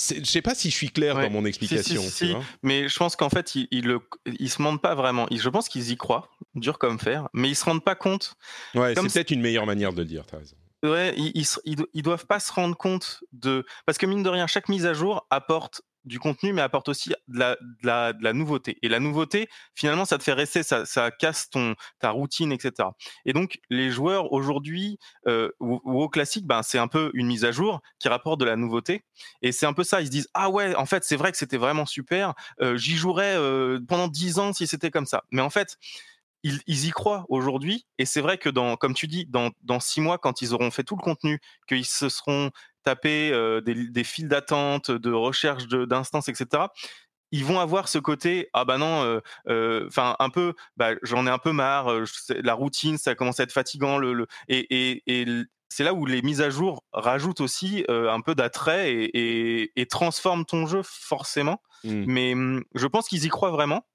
Speaker 1: Je sais pas si je suis clair
Speaker 2: Ouais.
Speaker 1: dans mon explication.
Speaker 2: si, si, mais je pense qu'en fait, ils, ils, le- ils se mentent pas vraiment. Ils- je pense qu'ils y croient, dur comme fer, mais ils se rendent pas compte.
Speaker 1: Ouais,
Speaker 2: Comme
Speaker 1: c'est peut-être une meilleure manière de le dire, t'as raison.
Speaker 2: Ouais, ils, ils doivent pas se rendre compte de parce que mine de rien, chaque mise à jour apporte du contenu, mais apporte aussi de la, de la, de la nouveauté. Et la nouveauté, finalement, ça te fait rester, ça, ça casse ton ta routine, etc. Et donc, les joueurs aujourd'hui, euh, ou, au classique, ben c'est un peu une mise à jour qui rapporte de la nouveauté. Et c'est un peu ça. Ils se disent ah ouais, en fait, c'est vrai que c'était vraiment super. Euh, J'y jouerais euh, pendant dix ans si c'était comme ça. Mais en fait, ils, ils y croient aujourd'hui. Et c'est vrai que dans, comme tu dis, dans, dans six mois, quand ils auront fait tout le contenu, qu'ils se seront tapés euh, des, des files d'attente, de recherche d'instances, etc. Ils vont avoir ce côté ah bah non, euh, euh, enfin un peu, bah, j'en ai un peu marre. la routine, ça commence à être fatigant. Le, le- et, et, c'est là où les mises à jour rajoutent aussi un peu d'attrait et, et, transforment ton jeu forcément. Mmh. Mais mmh, je pense qu'ils y croient vraiment.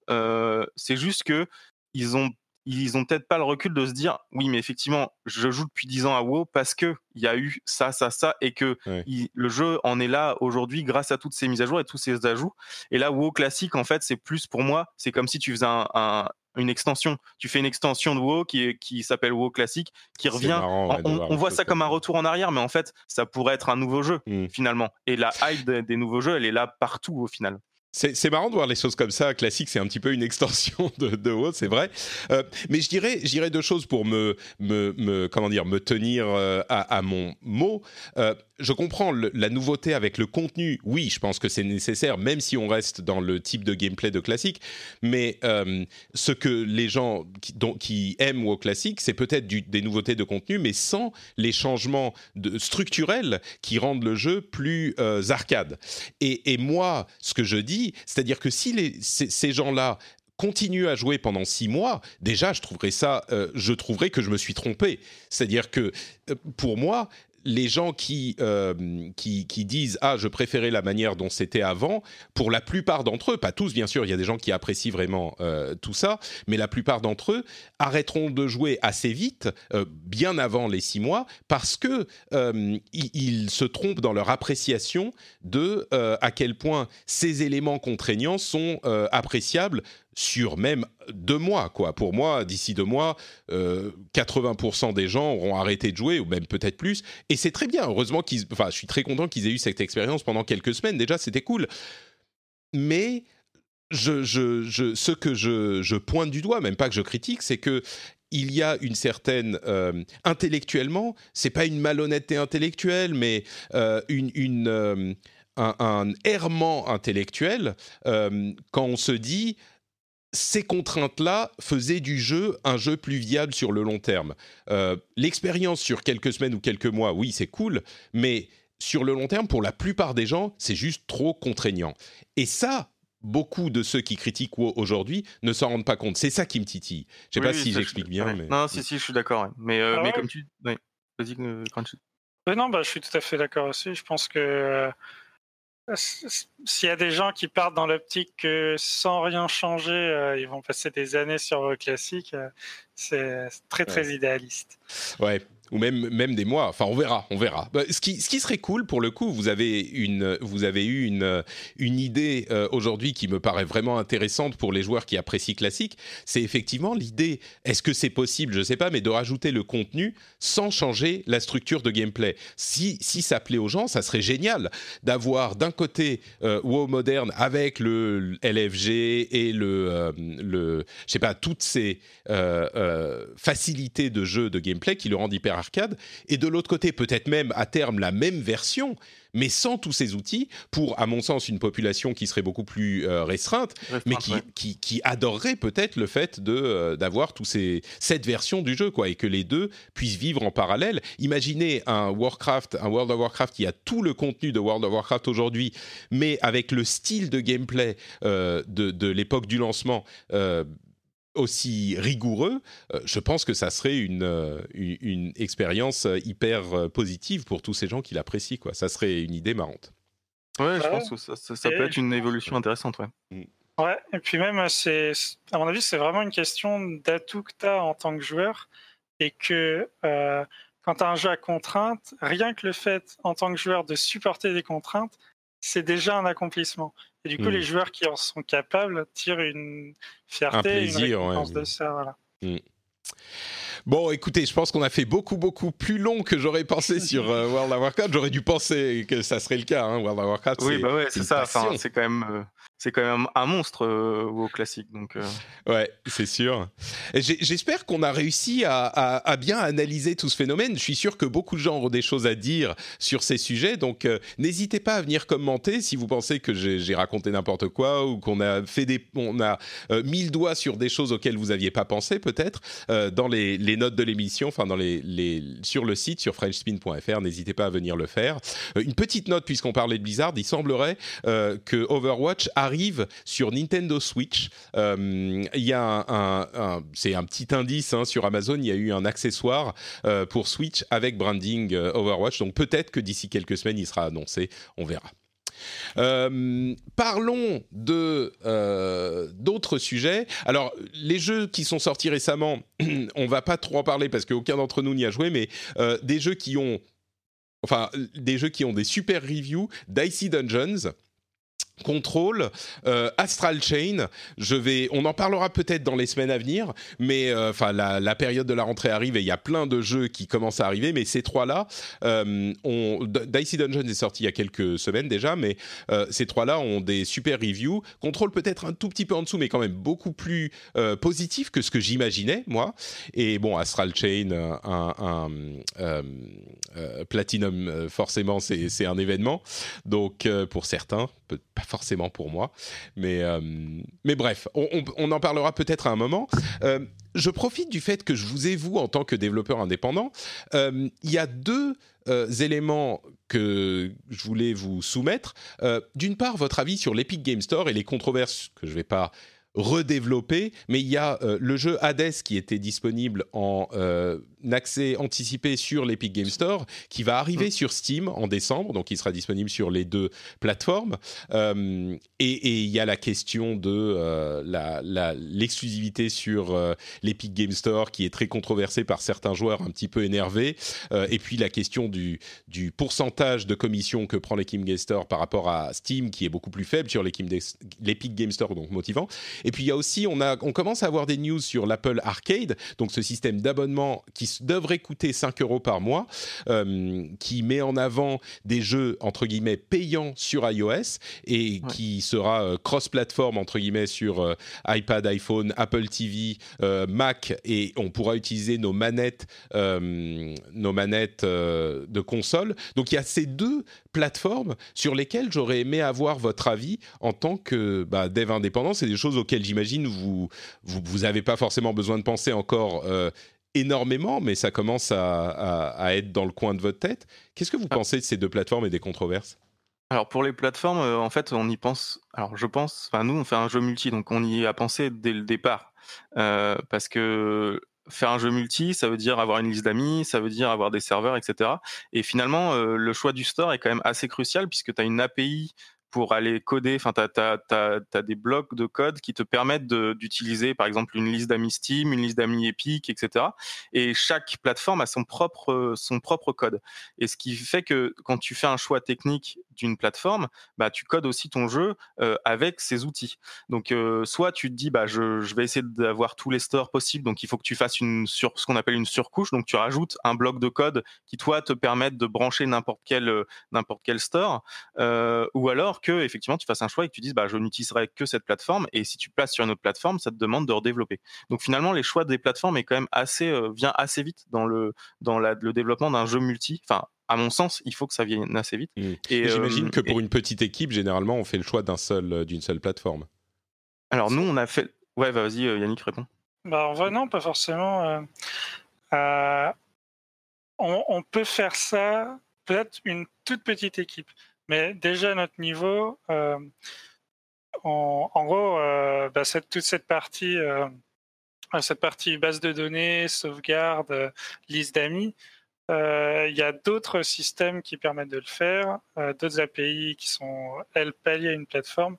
Speaker 2: c'est juste que ils ont ils ont peut-être pas le recul de se dire oui mais effectivement je joue depuis 10 ans à WoW parce que il y a eu ça ça ça et que le jeu en est là aujourd'hui grâce à toutes ces mises à jour et tous ces ajouts. Et là WoW classique en fait c'est plus pour moi c'est comme si tu faisais un, une extension. Tu fais une extension de WoW qui qui s'appelle WoW classique qui revient. on, voit ça comme un retour en arrière mais en fait ça pourrait être un nouveau jeu mmh. finalement. Et la hype des nouveaux jeux elle est là partout au final
Speaker 1: c'est marrant de voir les choses comme ça. Classique, c'est un petit peu une extension de, WoW, c'est vrai. Euh, mais je dirais, deux choses pour me, me, me comment dire, me tenir euh, à, mon mot. Euh, je comprends la nouveauté avec le contenu. Oui, je pense que c'est nécessaire, même si on reste dans le type de gameplay de classique. Mais ce que les gens qui, aiment WoW classique, c'est peut-être des nouveautés de contenu, mais sans les changements de, structurels qui rendent le jeu plus arcade. Et, moi, ce que je dis, c'est-à-dire que si ces, gens-là continuent à jouer pendant six mois, déjà, je trouverais ça, euh, je trouverais que je me suis trompé. C'est-à-dire que pour moi, les gens qui, euh, qui, qui, disent ah je préférais la manière dont c'était avant, pour la plupart d'entre eux, pas tous bien sûr, il y a des gens qui apprécient vraiment euh, tout ça, mais la plupart d'entre eux arrêteront de jouer assez vite, euh, bien avant les six mois, parce que ils, se trompent dans leur appréciation de à quel point ces éléments contraignants sont appréciables sur même deux mois. Quoi. Pour moi, d'ici deux mois, 80% euh, des gens auront arrêté de jouer, ou même peut-être plus. Et c'est très bien. Heureusement qu'ils... Enfin, je suis très content qu'ils aient eu cette expérience pendant quelques semaines. Déjà, c'était cool. Mais je, je, ce que je, pointe du doigt, même pas que je critique, c'est que il y a une certaine euh, intellectuellement, c'est pas une malhonnêteté intellectuelle, mais euh, une, une un, un, errement intellectuel quand on se dit ces contraintes-là faisaient du jeu un jeu plus viable sur le long terme. Euh, l'expérience sur quelques semaines ou quelques mois, oui, c'est cool, mais sur le long terme, pour la plupart des gens, c'est juste trop contraignant. Et ça, beaucoup de ceux qui critiquent WoW aujourd'hui ne s'en rendent pas compte. C'est ça qui me titille. Je sais pas si j'explique bien. Mais...
Speaker 2: Non, si, si, je suis d'accord. Mais, euh, mais comme tu... Vas-y,
Speaker 3: quand tu... non, bah, je suis tout à fait d'accord aussi. Je pense que euh, s'il y a des gens qui partent dans l'optique que sans rien changer, euh, ils vont passer des années sur vos classiques, euh, c'est très très idéaliste.
Speaker 1: Ouais, ou même même des mois. Enfin, on verra, on verra. Bah, ce qui ce qui serait cool pour le coup, vous avez une vous avez eu une une idée euh, aujourd'hui qui me paraît vraiment intéressante pour les joueurs qui apprécient classique. C'est effectivement l'idée. Est-ce que c'est possible Je sais pas, mais de rajouter le contenu sans changer la structure de gameplay. Si si ça plaît aux gens, ça serait génial d'avoir d'un côté euh, WoW moderne avec le LFG et le euh, le je sais pas toutes ces facilités de jeu de gameplay qui le rendent hyper arcade, et de l'autre côté peut-être même à terme la même version, mais sans tous ces outils, pour, à mon sens, une population qui serait beaucoup plus euh, restreinte, mais qui, qui, adorerait peut-être le fait de euh, d'avoir tous ces cette version du jeu, quoi, et que les deux puissent vivre en parallèle. Imaginez un Warcraft, un World of Warcraft qui a tout le contenu de World of Warcraft aujourd'hui, mais avec le style de gameplay euh, de, de l'époque du lancement aussi rigoureux, euh, je pense que ça serait une, euh, une, expérience euh, hyper positive pour tous ces gens qui l'apprécient. Quoi. Ça serait une idée marrante.
Speaker 2: Ouais, je pense que ça, ça, peut être une évolution intéressante. Ouais. Mm.
Speaker 3: ouais, et puis même, c'est, à mon avis, c'est vraiment une question d'atout que tu as en tant que joueur et que quand tu as un jeu à contrainte, rien que le fait en tant que joueur de supporter des contraintes, c'est déjà un accomplissement. Et du coup, les hmm. joueurs qui en sont capables tirent une fierté, un plaisir, une récompense de ça. Voilà. Hmm.
Speaker 1: Bon, écoutez, je pense qu'on a fait beaucoup, beaucoup plus long que j'aurais pensé sur euh, World of Warcraft. J'aurais dû penser que ça serait le cas. Hein, World of Warcraft,
Speaker 2: oui, bah ouais, c'est ça. c'est quand même. Euh, c'est quand même un monstre euh, au classique. Donc.
Speaker 1: Ouais, c'est sûr. J'espère qu'on a réussi à, bien analyser tout ce phénomène. Je suis sûr que beaucoup de gens auront des choses à dire sur ces sujets. Donc, n'hésitez pas à venir commenter si vous pensez que j'ai raconté n'importe quoi ou qu'on a fait des, on a mis le doigt sur des choses auxquelles vous n'aviez pas pensé peut-être dans les, les notes de l'émission, enfin dans les, les, sur le site, sur frenchspin.fr. N'hésitez pas à venir le faire. une petite note, puisqu'on parlait de Blizzard, il semblerait que Overwatch arrive sur Nintendo Switch. Il y a un, c'est un petit indice hein, sur Amazon, il y a eu un accessoire pour Switch avec branding Overwatch. Donc peut-être que d'ici quelques semaines, il sera annoncé. On verra. Euh, parlons euh, d'autres sujets. Alors, les jeux qui sont sortis récemment, [CLEARS THROAT] on va pas trop en parler parce qu'aucun d'entre nous n'y a joué, mais euh, des jeux qui ont, enfin, des jeux qui ont des super reviews, Dicey Dungeons. Control, euh, Astral Chain. Je vais, on en parlera peut-être dans les semaines à venir, mais euh, enfin la, période de la rentrée arrive et il y a plein de jeux qui commencent à arriver. Mais ces trois-là, euh, Dicey Dungeon est sorti il y a quelques semaines déjà, mais ces trois-là ont des super reviews. Control peut-être un tout petit peu en dessous, mais quand même beaucoup plus positif que ce que j'imaginais moi. Et bon, Astral Chain, un, Platinum, forcément, c'est un événement. Donc pour certains, pas forcément pour moi. Mais, euh, mais bref, on, en parlera peut-être à un moment. Euh, je profite du fait que je vous ai, vous, en tant que développeur indépendant. Euh, il y a deux éléments que je voulais vous soumettre. D'une part, votre avis sur l'Epic Game Store et les controverses que je ne vais pas redévelopper, mais il y a le jeu Hades qui était disponible en accès anticipé sur l'Epic Game Store qui va arriver mm. sur Steam en décembre, donc il sera disponible sur les deux plateformes. Euh, et il y a la question de euh, l'exclusivité sur euh, l'Epic Game Store qui est très controversée par certains joueurs un petit peu énervés. et puis la question du, du pourcentage de commission que prend l'Epic Game Store par rapport à Steam qui est beaucoup plus faible sur l'Epic Game Store, donc motivant. Et puis il y a aussi, on, a, on commence à avoir des news sur l'Apple Arcade, donc ce système d'abonnement qui devrait coûter 5 euros par mois, euh, qui met en avant des jeux entre guillemets payants sur iOS et qui sera euh, cross-platform entre guillemets sur euh, iPad, iPhone, Apple TV, Mac et on pourra utiliser nos manettes, nos manettes de console. Donc il y a ces deux plateformes sur lesquelles j'aurais aimé avoir votre avis en tant que bah, dev indépendant. C'est des choses auxquelles j'imagine vous vous, vous avez pas forcément besoin de penser encore énormément, mais ça commence à, être dans le coin de votre tête. Qu'est-ce que vous ah. pensez de ces deux plateformes et des controverses?
Speaker 2: Alors pour les plateformes, euh, en fait, on y pense. Alors je pense. Enfin, nous, on fait un jeu multi, donc on y a pensé dès le départ, euh, parce que faire un jeu multi, ça veut dire avoir une liste d'amis, ça veut dire avoir des serveurs, etc. Et finalement, euh, le choix du store est quand même assez crucial puisque tu as une API pour aller coder. Enfin, tu as, des blocs de code qui te permettent d'utiliser, par exemple, une liste d'amis Steam, une liste d'amis Epic, etc. Et chaque plateforme a son propre, son propre code. Et ce qui fait que quand tu fais un choix technique d'une plateforme, bah, tu codes aussi ton jeu euh, avec ces outils. Donc, euh, soit tu te dis, bah, je, je vais essayer d'avoir tous les stores possibles, donc il faut que tu fasses une sur, ce qu'on appelle une surcouche. Donc, tu rajoutes un bloc de code qui, toi, te permette de brancher n'importe quel, euh, n'importe quel store. ou alors que effectivement tu fasses un choix et que tu dises bah je n'utiliserai que cette plateforme et si tu passes sur une autre plateforme ça te demande de redévelopper donc finalement les choix des plateformes est quand même assez euh, vient assez vite dans le dans le développement d'un jeu multi enfin à mon sens, il faut que ça vienne assez vite.
Speaker 1: Mmh. Et j'imagine euh, que pour une petite équipe, généralement, on fait le choix d'un seul, euh, d'une seule plateforme.
Speaker 2: Alors nous, on a fait. Ouais, vas-y, Yannick, réponds.
Speaker 3: Bah, en vrai, non, pas forcément. on, on, peut faire ça, peut-être une toute petite équipe. Mais déjà à notre niveau, euh, en, gros, euh, bah, toute cette partie, euh, cette partie base de données, sauvegarde, liste d'amis, il y a d'autres systèmes qui permettent de le faire, d'autres API qui sont, elles, palliées à une plateforme.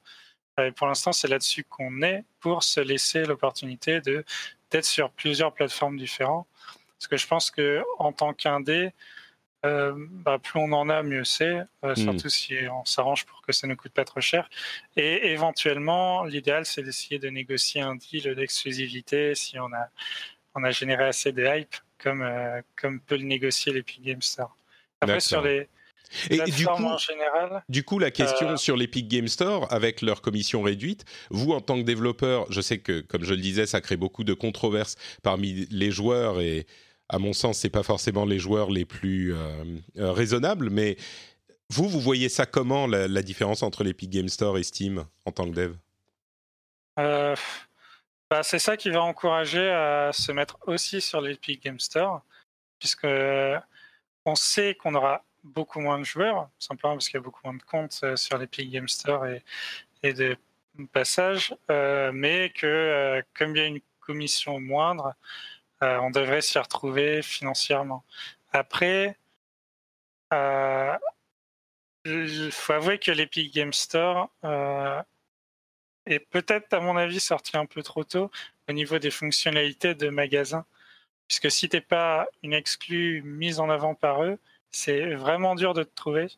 Speaker 3: Et pour l'instant, c'est là-dessus qu'on est pour se laisser l'opportunité d'être sur plusieurs plateformes différentes. Parce que je pense que en tant qu'indé, euh, bah, plus on en a, mieux c'est, euh, hmm. surtout si on s'arrange pour que ça ne coûte pas trop cher. Et éventuellement, l'idéal, c'est d'essayer de négocier un deal d'exclusivité si on a, on a généré assez de hype, comme, euh, comme peut le négocier l'Epic Game Store. Après, sur les, et du coup, en général,
Speaker 1: du coup, la question sur l'Epic Game Store, avec leur commission réduite, vous, en tant que développeur, je sais que, comme je le disais, ça crée beaucoup de controverses parmi les joueurs et, à mon sens, c'est pas forcément les joueurs les plus euh, euh, raisonnables, mais vous, vous voyez ça comment, la, différence entre l'Epic Game Store et Steam en tant que dev?
Speaker 3: Euh, Bah, c'est ça qui va encourager à se mettre aussi sur l'Epic Game Store, puisque on sait qu'on aura beaucoup moins de joueurs, simplement parce qu'il y a beaucoup moins de comptes sur l'Epic Game Store et, de passages, mais que comme il y a une commission moindre, on devrait s'y retrouver financièrement. Après, il faut avouer que l'Epic Game Store est peut-être, à mon avis, sorti un peu trop tôt au niveau des fonctionnalités de magasin. Puisque si tu n'es pas une exclue mise en avant par eux, c'est vraiment dur de te trouver.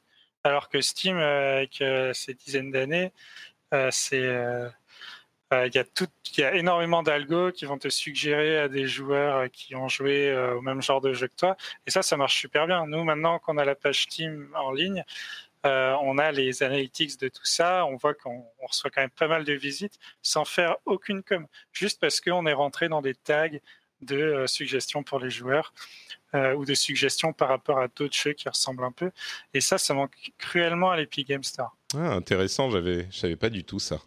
Speaker 3: Alors que Steam, euh, avec euh, ses dizaines d'années, euh, c'est il y, a tout, y a énormément d'algos qui vont te suggérer à des joueurs qui ont joué au même genre de jeu que toi. Et ça, ça marche super bien. Nous, maintenant qu'on a la page Steam en ligne, on a les analytics de tout ça. On voit qu'on reçoit quand même pas mal de visites sans faire aucune com. Juste parce qu'on est rentré dans des tags de suggestions pour les joueurs. Euh, ou de suggestions par rapport à d'autres jeux qui ressemblent un peu. Et ça, ça manque cruellement à l'Epic Game Store.
Speaker 1: Ah, intéressant, je savais pas du tout ça.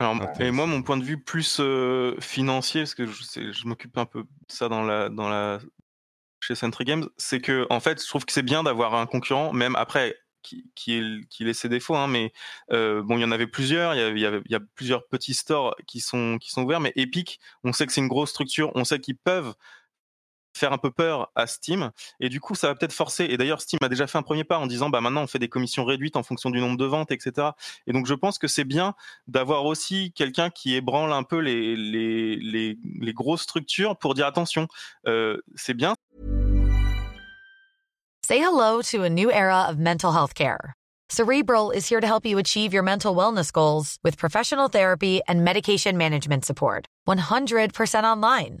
Speaker 2: Alors, et moi, mon point de vue plus euh, financier, parce que je, je m'occupe un peu de ça dans la, dans la, chez Century Games, c'est que en fait, je trouve que c'est bien d'avoir un concurrent, même après qui, qui, qui laisse ses défauts, hein, mais euh, bon, il y en avait plusieurs. Il y, il y, a plusieurs petits stores qui sont qui sont ouverts, mais Epic, on sait que c'est une grosse structure, on sait qu'ils peuvent faire un peu peur à Steam. Et du coup ça va peut-être forcer et d'ailleurs Steam a déjà fait un premier pas en disant bah maintenant on fait des commissions réduites en fonction du nombre de ventes etc et donc je pense que c'est bien d'avoir aussi quelqu'un qui ébranle un peu les, grosses structures pour dire attention. Euh, c'est bien.
Speaker 4: Say hello to a new era of mental health care. Cerebral is here to help you achieve your mental wellness goals with professional therapy and medication management support. 100% online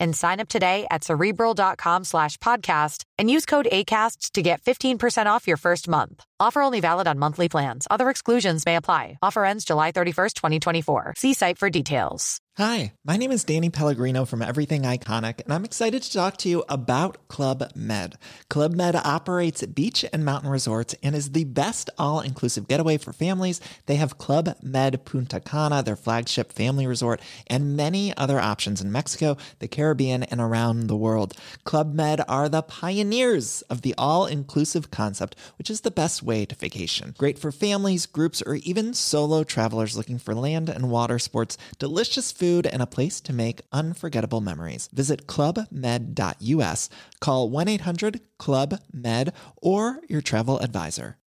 Speaker 4: and sign up today at cerebral.com slash podcast and use code ACasts to get 15% off your first month. Offer only valid on monthly plans. Other exclusions may apply. Offer ends July 31st, 2024. See site for details.
Speaker 5: Hi, my name is Danny Pellegrino from Everything Iconic, and I'm excited to talk to you about Club Med. Club Med operates beach and mountain resorts and is the best all inclusive getaway for families. They have Club Med Punta Cana, their flagship family resort, and many other options in Mexico, the Caribbean, and around the world. Club Med are the pioneers of the all inclusive concept, which is the best way to vacation. Great for families, groups, or even solo travelers looking for land and water sports, delicious food, and a place to make unforgettable memories. Visit clubmed.us, call 1 800 Club Med, or your travel advisor.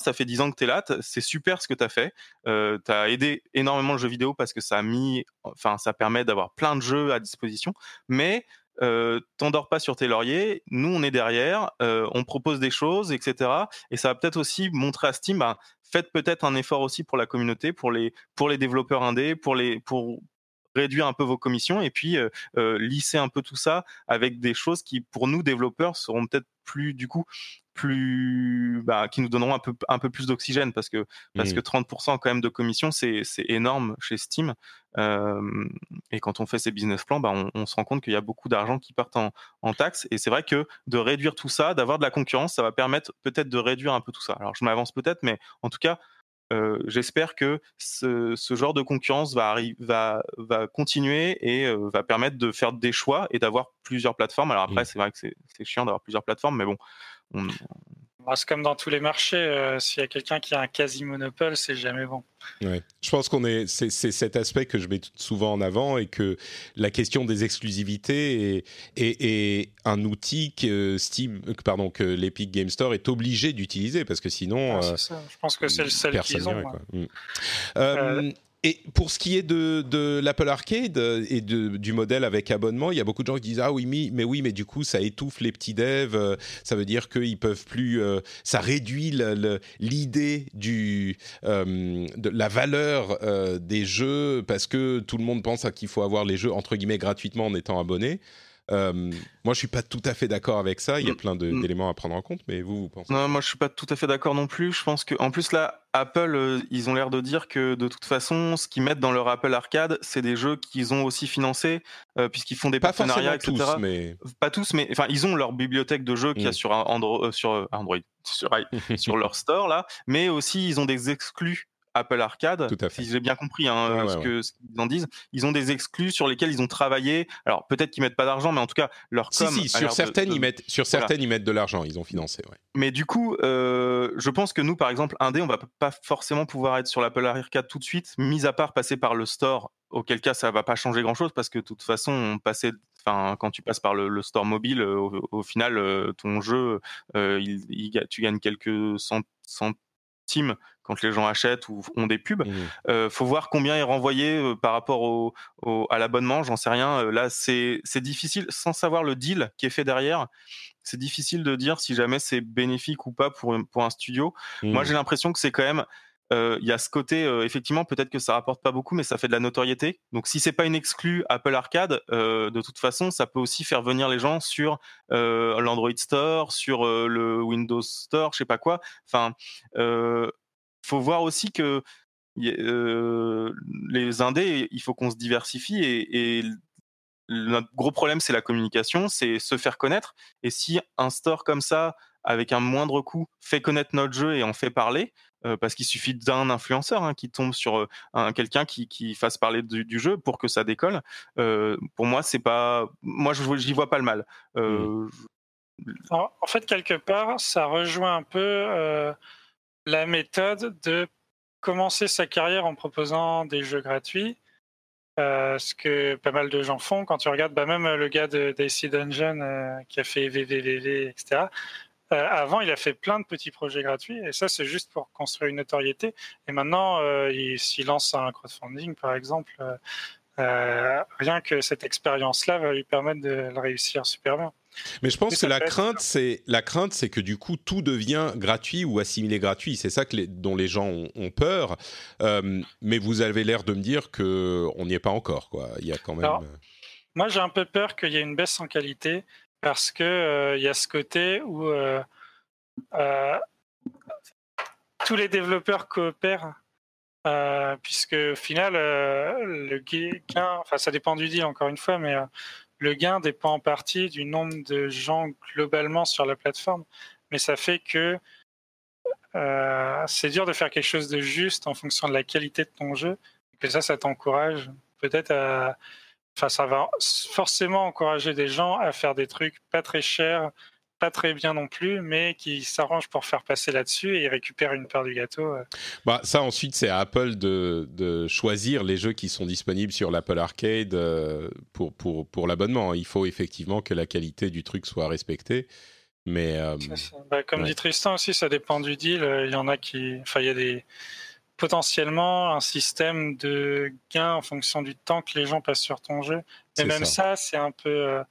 Speaker 2: Ça fait 10 ans que tu es là, c'est super ce que tu as fait. Euh, tu as aidé énormément le jeu vidéo parce que ça a mis, enfin, ça permet d'avoir plein de jeux à disposition. Mais euh, t'endors pas sur tes lauriers, nous on est derrière, euh, on propose des choses, etc. Et ça va peut-être aussi montrer à Steam, bah, faites peut-être un effort aussi pour la communauté, pour les pour les développeurs indés, pour les pour réduire un peu vos commissions et puis euh, euh lisser un peu tout ça avec des choses qui pour nous développeurs seront peut-être plus du coup plus bah, qui nous donneront un peu un peu plus d'oxygène parce que parce que 30% quand même de commission c'est c'est énorme chez Steam. Euh, et quand on fait ces business plans bah, on, on se rend compte qu'il y a beaucoup d'argent qui part en, en taxes et c'est vrai que de réduire tout ça d'avoir de la concurrence ça va permettre peut-être de réduire un peu tout ça. Alors je m'avance peut-être mais en tout cas euh, j'espère que ce, ce, genre de concurrence va, va, va continuer et euh, va permettre de faire des choix et d'avoir plusieurs plateformes. Alors après, mmh. c'est vrai que c'est chiant d'avoir plusieurs plateformes, mais bon, on,
Speaker 3: c'est comme dans tous les marchés, euh, s'il y a quelqu'un qui a un quasi-monopole, c'est jamais bon.
Speaker 1: Ouais. Je pense qu'on est, c'est, cet aspect que je mets souvent en avant et que la question des exclusivités est, est, est un outil que Steam, pardon, que l'Epic Game Store est obligé d'utiliser parce que sinon.
Speaker 3: Ah, euh, ça. Je pense que c'est le seul qu'ils ont.
Speaker 1: Euh, et pour ce qui est de, de l'Apple Arcade et de, du modèle avec abonnement, il y a beaucoup de gens qui disent ah oui mais, mais oui mais du coup ça étouffe les petits devs, euh, ça veut dire qu'ils peuvent plus, euh, ça réduit l'idée du euh, de la valeur des jeux parce que tout le monde pense qu'il faut avoir les jeux entre guillemets gratuitement en étant abonné. Euh, moi, je suis pas tout à fait d'accord avec ça. Il y a plein mm. d'éléments à prendre en compte, mais vous, vous pensez
Speaker 2: Non, moi, je suis pas tout à fait d'accord non plus. Je pense que, en plus, là, Apple, euh, ils ont l'air de dire que de toute façon, ce qu'ils mettent dans leur Apple Arcade, c'est des jeux qu'ils ont aussi financés, euh, puisqu'ils font des partenariats, etc.
Speaker 1: Tous, mais...
Speaker 2: Pas tous, mais enfin, ils ont leur bibliothèque de jeux qu'il y a mm. sur Android, sur [LAUGHS] Android, sur, sur leur store là, mais aussi ils ont des exclus Apple Arcade, si j'ai bien compris hein, ce qu'ils en disent, ils ont des exclus sur lesquels ils ont travaillé. Alors peut-être qu'ils mettent pas d'argent, mais en tout cas leur com.
Speaker 1: Si, si sur certaines ils mettent, sur certaines ils mettent de l'argent, ils ont financé. Ouais.
Speaker 2: Mais du coup, euh, je pense que nous, par exemple, Indé, on va pas forcément pouvoir être sur l'Apple Arcade tout de suite, mis à part passer par le store. Auquel cas, ça va pas changer grand-chose parce que de toute façon, on passait Enfin, quand tu passes par le, store mobile, au, final, euh, ton jeu, euh, il, tu gagnes quelques quand les gens achètent ou ont des pubs. Il mmh. euh, faut voir combien est renvoyé euh, par rapport au, à l'abonnement, j'en sais rien. Euh, là, c'est difficile, sans savoir le deal qui est fait derrière, c'est difficile de dire si jamais c'est bénéfique ou pas pour, pour un studio. Moi, mmh. j'ai l'impression que c'est quand même il y a ce côté effectivement peut-être que ça rapporte pas beaucoup mais ça fait de la notoriété. Donc si c'est pas une exclue Apple Arcade de toute façon ça peut aussi faire venir les gens sur l'Android Store sur le Windows Store je sais pas quoi. Enfin faut voir aussi que les indés il faut qu'on se diversifie et, et notre gros problème c'est la communication c'est se faire connaître. Et si un store comme ça avec un moindre coût fait connaître notre jeu et en fait parler euh, parce qu'il suffit d'un influenceur hein, qui tombe sur euh, quelqu'un qui, qui, fasse parler du, jeu pour que ça décolle. Euh, pour moi, c'est pas, moi, je j'y vois pas le mal.
Speaker 3: Mmh. en fait, quelque part, ça rejoint un peu la méthode de commencer sa carrière en proposant des jeux gratuits. ce que pas mal de gens font quand tu regardes bah, même le gars de d'AC Dungeon qui a fait VVVV, etc. Euh, avant, il a fait plein de petits projets gratuits et ça, c'est juste pour construire une notoriété. Et maintenant, euh, s'il lance un crowdfunding, par exemple, euh, rien que cette expérience-là va lui permettre de le réussir super bien.
Speaker 1: Mais je pense que la crainte, c'est la crainte, c'est que du coup tout devient gratuit ou assimilé gratuit. C'est ça que dont les gens ont, peur. mais vous avez l'air de me dire que on n'y est pas encore, quoi. Il y a quand même.
Speaker 3: moi, j'ai un peu peur qu'il y ait une baisse en qualité parce que euh, il y a ce côté où euh, euh, tous les développeurs coopèrent, puisque au final, le gain, enfin ça dépend du deal encore une fois, mais le gain dépend en partie du nombre de gens globalement sur la plateforme, mais ça fait que c'est dur de faire quelque chose de juste en fonction de la qualité de ton jeu, et que ça, ça t'encourage peut-être à Enfin, ça va forcément encourager des gens à faire des trucs pas très chers, pas très bien non plus, mais qui s'arrangent pour faire passer là-dessus et récupérer une part du gâteau. Euh.
Speaker 1: Bah, ça, ensuite, c'est à Apple de, de, choisir les jeux qui sont disponibles sur l'Apple Arcade euh, pour, pour, pour l'abonnement. Il faut effectivement que la qualité du truc soit respectée. Mais, euh,
Speaker 3: bah, comme dit Tristan aussi, ça dépend du deal. Il y en a qui. Enfin, il y a des potentiellement un système de gain en fonction du temps que les gens passent sur ton jeu. Mais même ça, c'est un peu euh,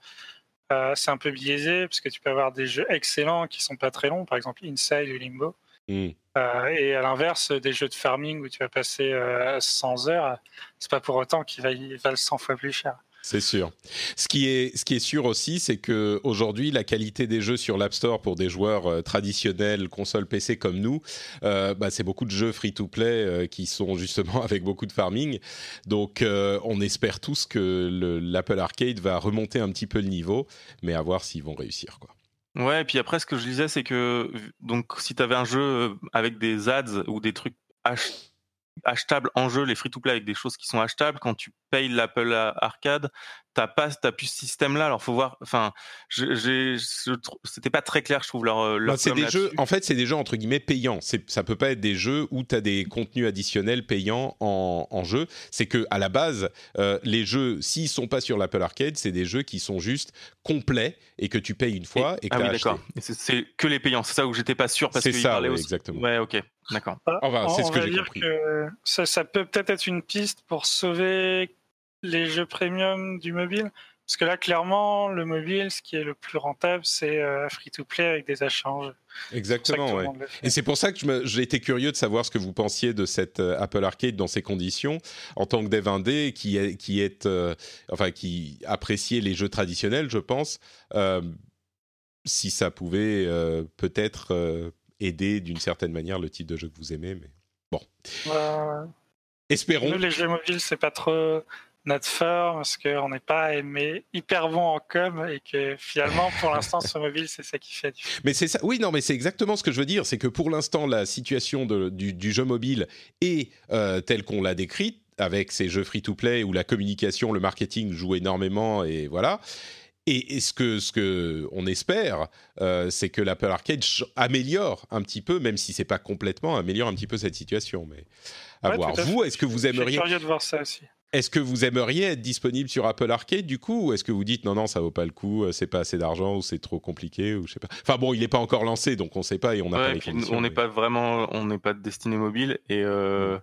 Speaker 3: euh, c'est un peu biaisé parce que tu peux avoir des jeux excellents qui sont pas très longs, par exemple Inside ou Limbo. Hmm. Euh, et à l'inverse, des jeux de farming où tu vas passer 100 heures, c'est pas pour autant qu'ils valent 100 fois plus cher.
Speaker 1: C'est sûr. Ce qui est, ce qui est sûr aussi, c'est que aujourd'hui, la qualité des jeux sur l'App Store pour des joueurs euh, traditionnels, console PC comme nous, euh, bah, c'est beaucoup de jeux free-to-play euh, qui sont justement [LAUGHS] avec beaucoup de farming. Donc, on espère tous que l'Apple Arcade va remonter un petit peu le niveau, mais à voir s'ils vont réussir, quoi.
Speaker 2: Ouais, et puis après, ce que je disais, c'est que donc si tu avais un jeu avec des ads ou des trucs achetables en jeu, les free-to-play avec des choses qui sont achetables, quand tu payes l'Apple Arcade, t'as pas t'as plus ce système là alors faut voir enfin c'était pas très clair je trouve leur, leur
Speaker 1: bah, c'est des jeux en fait c'est des jeux entre guillemets payants. Ça peut pas être des jeux où tu as des contenus additionnels payants en, en jeu. C'est que à la base euh, les jeux s'ils sont pas sur l'Apple Arcade c'est des jeux qui sont juste complets et que tu payes une fois et, que
Speaker 2: ah oui d'accord. C'est que les payants. C'est ça où j'étais pas sûr parce
Speaker 1: que
Speaker 2: ça
Speaker 1: oui,
Speaker 2: aussi.
Speaker 1: exactement.
Speaker 2: Ouais ok. D'accord.
Speaker 1: Enfin, c'est ce que j'ai compris.
Speaker 3: que ça, ça peut peut-être être une piste pour sauver les jeux premium du mobile Parce que là, clairement, le mobile, ce qui est le plus rentable, c'est euh, free-to-play avec des achats en jeu.
Speaker 1: Exactement, ouais. Et c'est pour ça que j'ai été curieux de savoir ce que vous pensiez de cette euh, Apple Arcade dans ces conditions, en tant que dev indé qui est, qui est euh, enfin qui appréciait les jeux traditionnels, je pense. si ça pouvait peut-être aider d'une certaine manière le type de jeu que vous aimez, mais bon. Espérons.
Speaker 3: Nous, les jeux mobiles, c'est pas trop notre fort parce qu'on n'est pas aimé hyper bon en com et que finalement pour l'instant [LAUGHS] sur mobile c'est ça qui fait
Speaker 1: mais c'est ça oui non mais c'est exactement ce que je veux dire c'est que pour l'instant la situation de, du, jeu mobile est euh, telle qu'on l'a décrite avec ces jeux free to play où la communication le marketing joue énormément et voilà et, ce que ce que on espère, euh, c'est que l'Apple Arcade améliore un petit peu, même si c'est pas complètement, améliore un petit peu cette situation. Mais à voir. Vous, est-ce que vous aimeriez
Speaker 3: Je suis curieux de voir ça aussi.
Speaker 1: Est-ce que vous aimeriez être disponible sur Apple Arcade du coup ou est-ce que vous dites non non ça vaut pas le coup euh, c'est pas assez d'argent ou c'est trop compliqué ou je sais pas. Enfin bon il n'est pas encore lancé donc on sait pas et on n'a pas les conditions,
Speaker 2: on n'est pas vraiment on n'est pas destiné mobile et euh,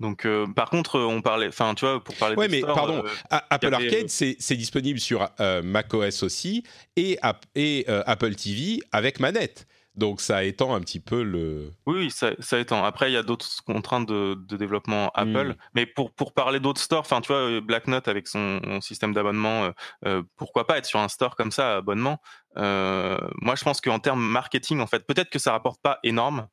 Speaker 2: donc euh, par contre on parlait enfin tu vois pour parler
Speaker 1: ouais mais pardon Apple Arcade c'est disponible sur macOS aussi et, et Apple TV avec manette donc ça étend un petit peu le.
Speaker 2: Oui, ça, ça étend. Après, il y a d'autres contraintes de, de développement Apple. Hmm. Mais pour, pour parler d'autres stores, enfin, tu vois, euh, Black Note avec son, système d'abonnement, euh, euh, pourquoi pas être sur un store comme ça, abonnement Moi, je pense qu'en termes marketing, en fait, peut-être que ça rapporte pas énorme,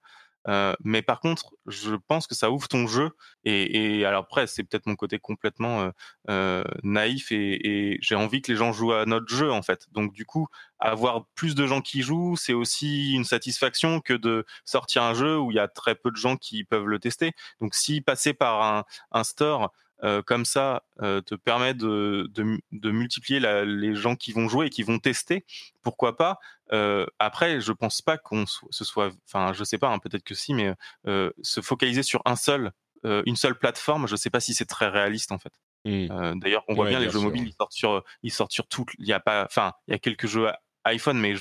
Speaker 2: mais par contre, je pense que ça ouvre ton jeu. Et, et alors après, c'est peut-être mon côté complètement euh, naïf et, et j'ai envie que les gens jouent à notre jeu en fait. Donc du coup, avoir plus de gens qui jouent, c'est aussi une satisfaction que de sortir un jeu où il y a très peu de gens qui peuvent le tester. Donc si passer par un, un store euh, comme ça euh, te permet de, de, de multiplier la, les gens qui vont jouer et qui vont tester, pourquoi pas euh, Après, je pense pas qu'on se soit, enfin, je sais pas, hein, peut-être que si, mais se focaliser sur un seul, une seule plateforme, je sais pas si c'est très réaliste en fait. Mmh. D'ailleurs, on voit bien, les jeux mobiles, ils sortent sur, ils sortent sur tout. Il y a pas, enfin, il y a quelques jeux iPhone, mais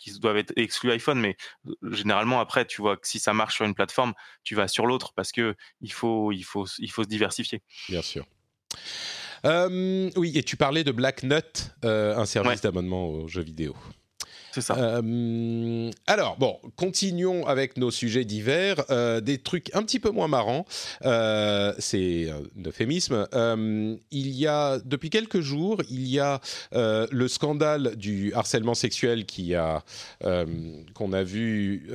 Speaker 2: qui doivent être exclus iPhone, mais euh, généralement après, tu vois que si ça marche sur une plateforme, tu vas sur l'autre parce que il faut, il faut, il faut se diversifier.
Speaker 1: Bien sûr. Euh, oui, et tu parlais de Black Nut, euh, un service d'abonnement aux jeux vidéo. Euh, alors, bon, continuons avec nos sujets divers. Euh, des trucs un petit peu moins marrants. Euh, c'est un euphémisme. il y a, depuis quelques jours, il y a le scandale du harcèlement sexuel qui qu'on a vu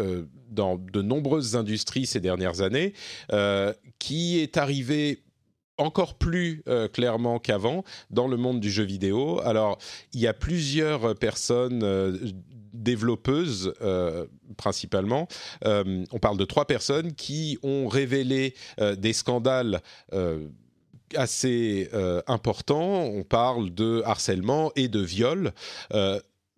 Speaker 1: dans de nombreuses industries ces dernières années, qui est arrivé encore plus euh, clairement qu'avant dans le monde du jeu vidéo. Alors, il y a plusieurs personnes euh, développeuses euh, principalement. on parle de trois personnes qui ont révélé des scandales assez importants. On parle de harcèlement et de viol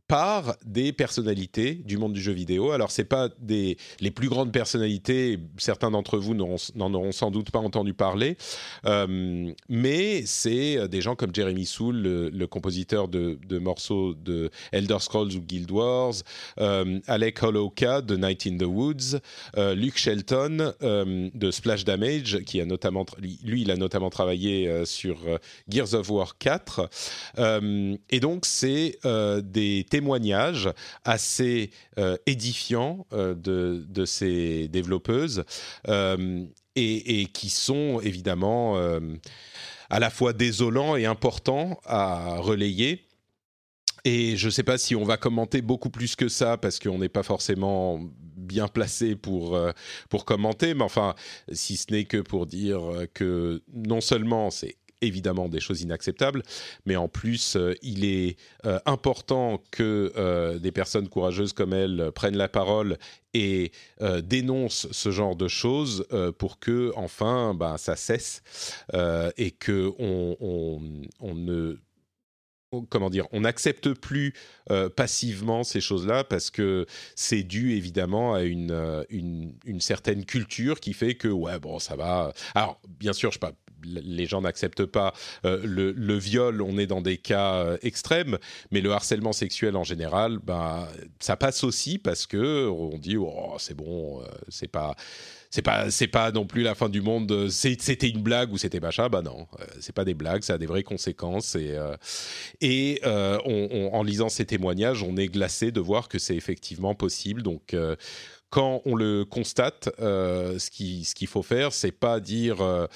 Speaker 1: par des personnalités du monde du jeu vidéo. Alors c'est pas des les plus grandes personnalités, certains d'entre vous n'en auront sans doute pas entendu parler, euh, mais c'est des gens comme Jeremy Soule, le, compositeur de, morceaux de Elder Scrolls ou Guild Wars, euh, Alec Holowka de Night in the Woods, euh, Luke Shelton de Splash Damage, qui a notamment lui il a notamment travaillé sur Gears of War 4, et donc c'est des témoignages assez euh, édifiants euh, de, ces développeuses euh, et, qui sont évidemment à la fois désolants et importants à relayer. Et je ne sais pas si on va commenter beaucoup plus que ça parce qu'on n'est pas forcément bien placé pour, pour commenter, mais enfin, si ce n'est que pour dire que non seulement c'est évidemment des choses inacceptables, mais en plus, il est important que des personnes courageuses comme elle prennent la parole et dénoncent ce genre de choses pour que enfin ben, ça cesse et que on, ne comment dire, on n'accepte plus euh, passivement ces choses-là parce que c'est dû évidemment à une, euh, une, certaine culture qui fait que ouais bon ça va. Alors bien sûr je pas les gens n'acceptent pas euh, le, viol, on est dans des cas extrêmes, mais le harcèlement sexuel en général, ben ça passe aussi parce que on dit oh c'est bon, c'est pas c'est pas c'est pas non plus la fin du monde. C'était une blague ou c'était machin. Bah non, euh, c'est pas des blagues, ça a des vraies conséquences. Et euh, euh, en lisant ces témoignages, on est glacé de voir que c'est effectivement possible. Donc quand on le constate, ce qui ce qu'il faut faire, c'est pas dire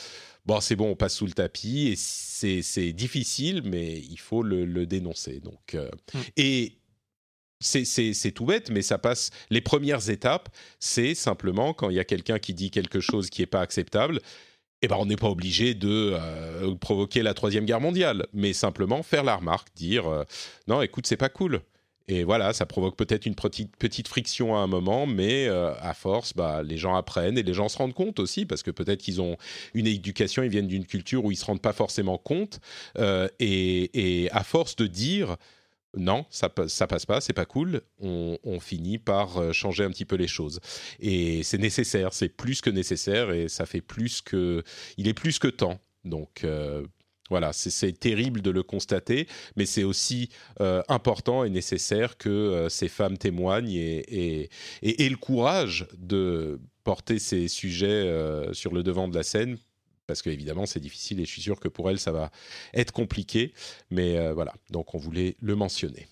Speaker 1: bon, c'est bon, on passe sous le tapis. Et c'est difficile, mais il faut le, le dénoncer. Donc, mmh. et c'est tout bête, mais ça passe. Les premières étapes, c'est simplement quand il y a quelqu'un qui dit quelque chose qui n'est pas acceptable. Eh ben, on n'est pas obligé de euh, provoquer la troisième guerre mondiale, mais simplement faire la remarque, dire euh, non, écoute, c'est pas cool. Et voilà, ça provoque peut-être une petite, petite friction à un moment, mais euh, à force, bah, les gens apprennent et les gens se rendent compte aussi, parce que peut-être qu'ils ont une éducation, ils viennent d'une culture où ils se rendent pas forcément compte, et, et, à force de dire non, ça, ça passe pas, c'est pas cool. On, finit par euh, changer un petit peu les choses. Et c'est nécessaire, c'est plus que nécessaire et ça fait plus que. Il est plus que temps. Donc. Euh, voilà, c'est terrible de le constater, mais c'est aussi euh, important et nécessaire que ces femmes témoignent et, aient le courage de porter ces sujets sur le devant de la scène parce qu'évidemment c'est difficile et je suis sûr que pour elle ça va être compliqué. Mais euh, voilà, donc on voulait le mentionner.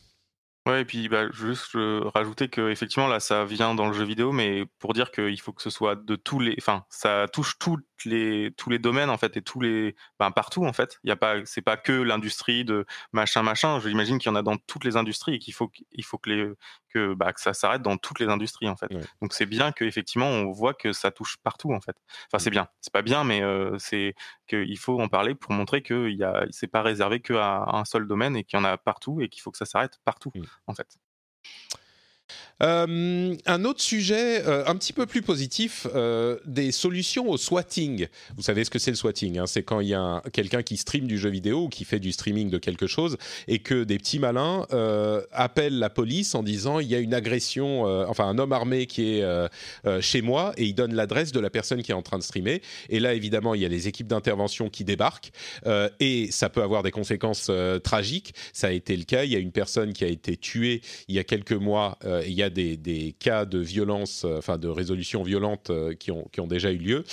Speaker 2: Ouais, et puis bah, juste rajouter que effectivement là ça vient dans le jeu vidéo, mais pour dire qu'il faut que ce soit de tous les, enfin ça touche toutes les tous les domaines en fait et tous les, ben, partout en fait. Il y a pas, c'est pas que l'industrie de machin machin. J'imagine qu'il y en a dans toutes les industries et qu'il faut il faut que les que bah, que ça s'arrête dans toutes les industries en fait. Donc c'est bien que effectivement on voit que ça touche partout en fait. Enfin c'est bien, c'est pas bien, mais euh, c'est qu'il faut en parler pour montrer que il y a c'est pas réservé qu'à un seul domaine et qu'il y en a partout et qu'il faut que ça s'arrête partout en fait.
Speaker 1: Euh, un autre sujet euh, un petit peu plus positif, euh, des solutions au swatting. Vous savez ce que c'est le swatting hein? C'est quand il y a quelqu'un qui stream du jeu vidéo ou qui fait du streaming de quelque chose et que des petits malins appellent la police en disant il y a une agression, enfin un homme armé qui est chez moi et il donne l'adresse de la personne qui est en train de streamer. Et là, évidemment, il y a les équipes d'intervention qui débarquent et ça peut avoir des conséquences tragiques. Ça a été le cas. Il y a une personne qui a été tuée il y a quelques mois. et il y a des, cas de violence, euh, enfin de résolution violente euh, qui, ont, qui ont déjà eu lieu.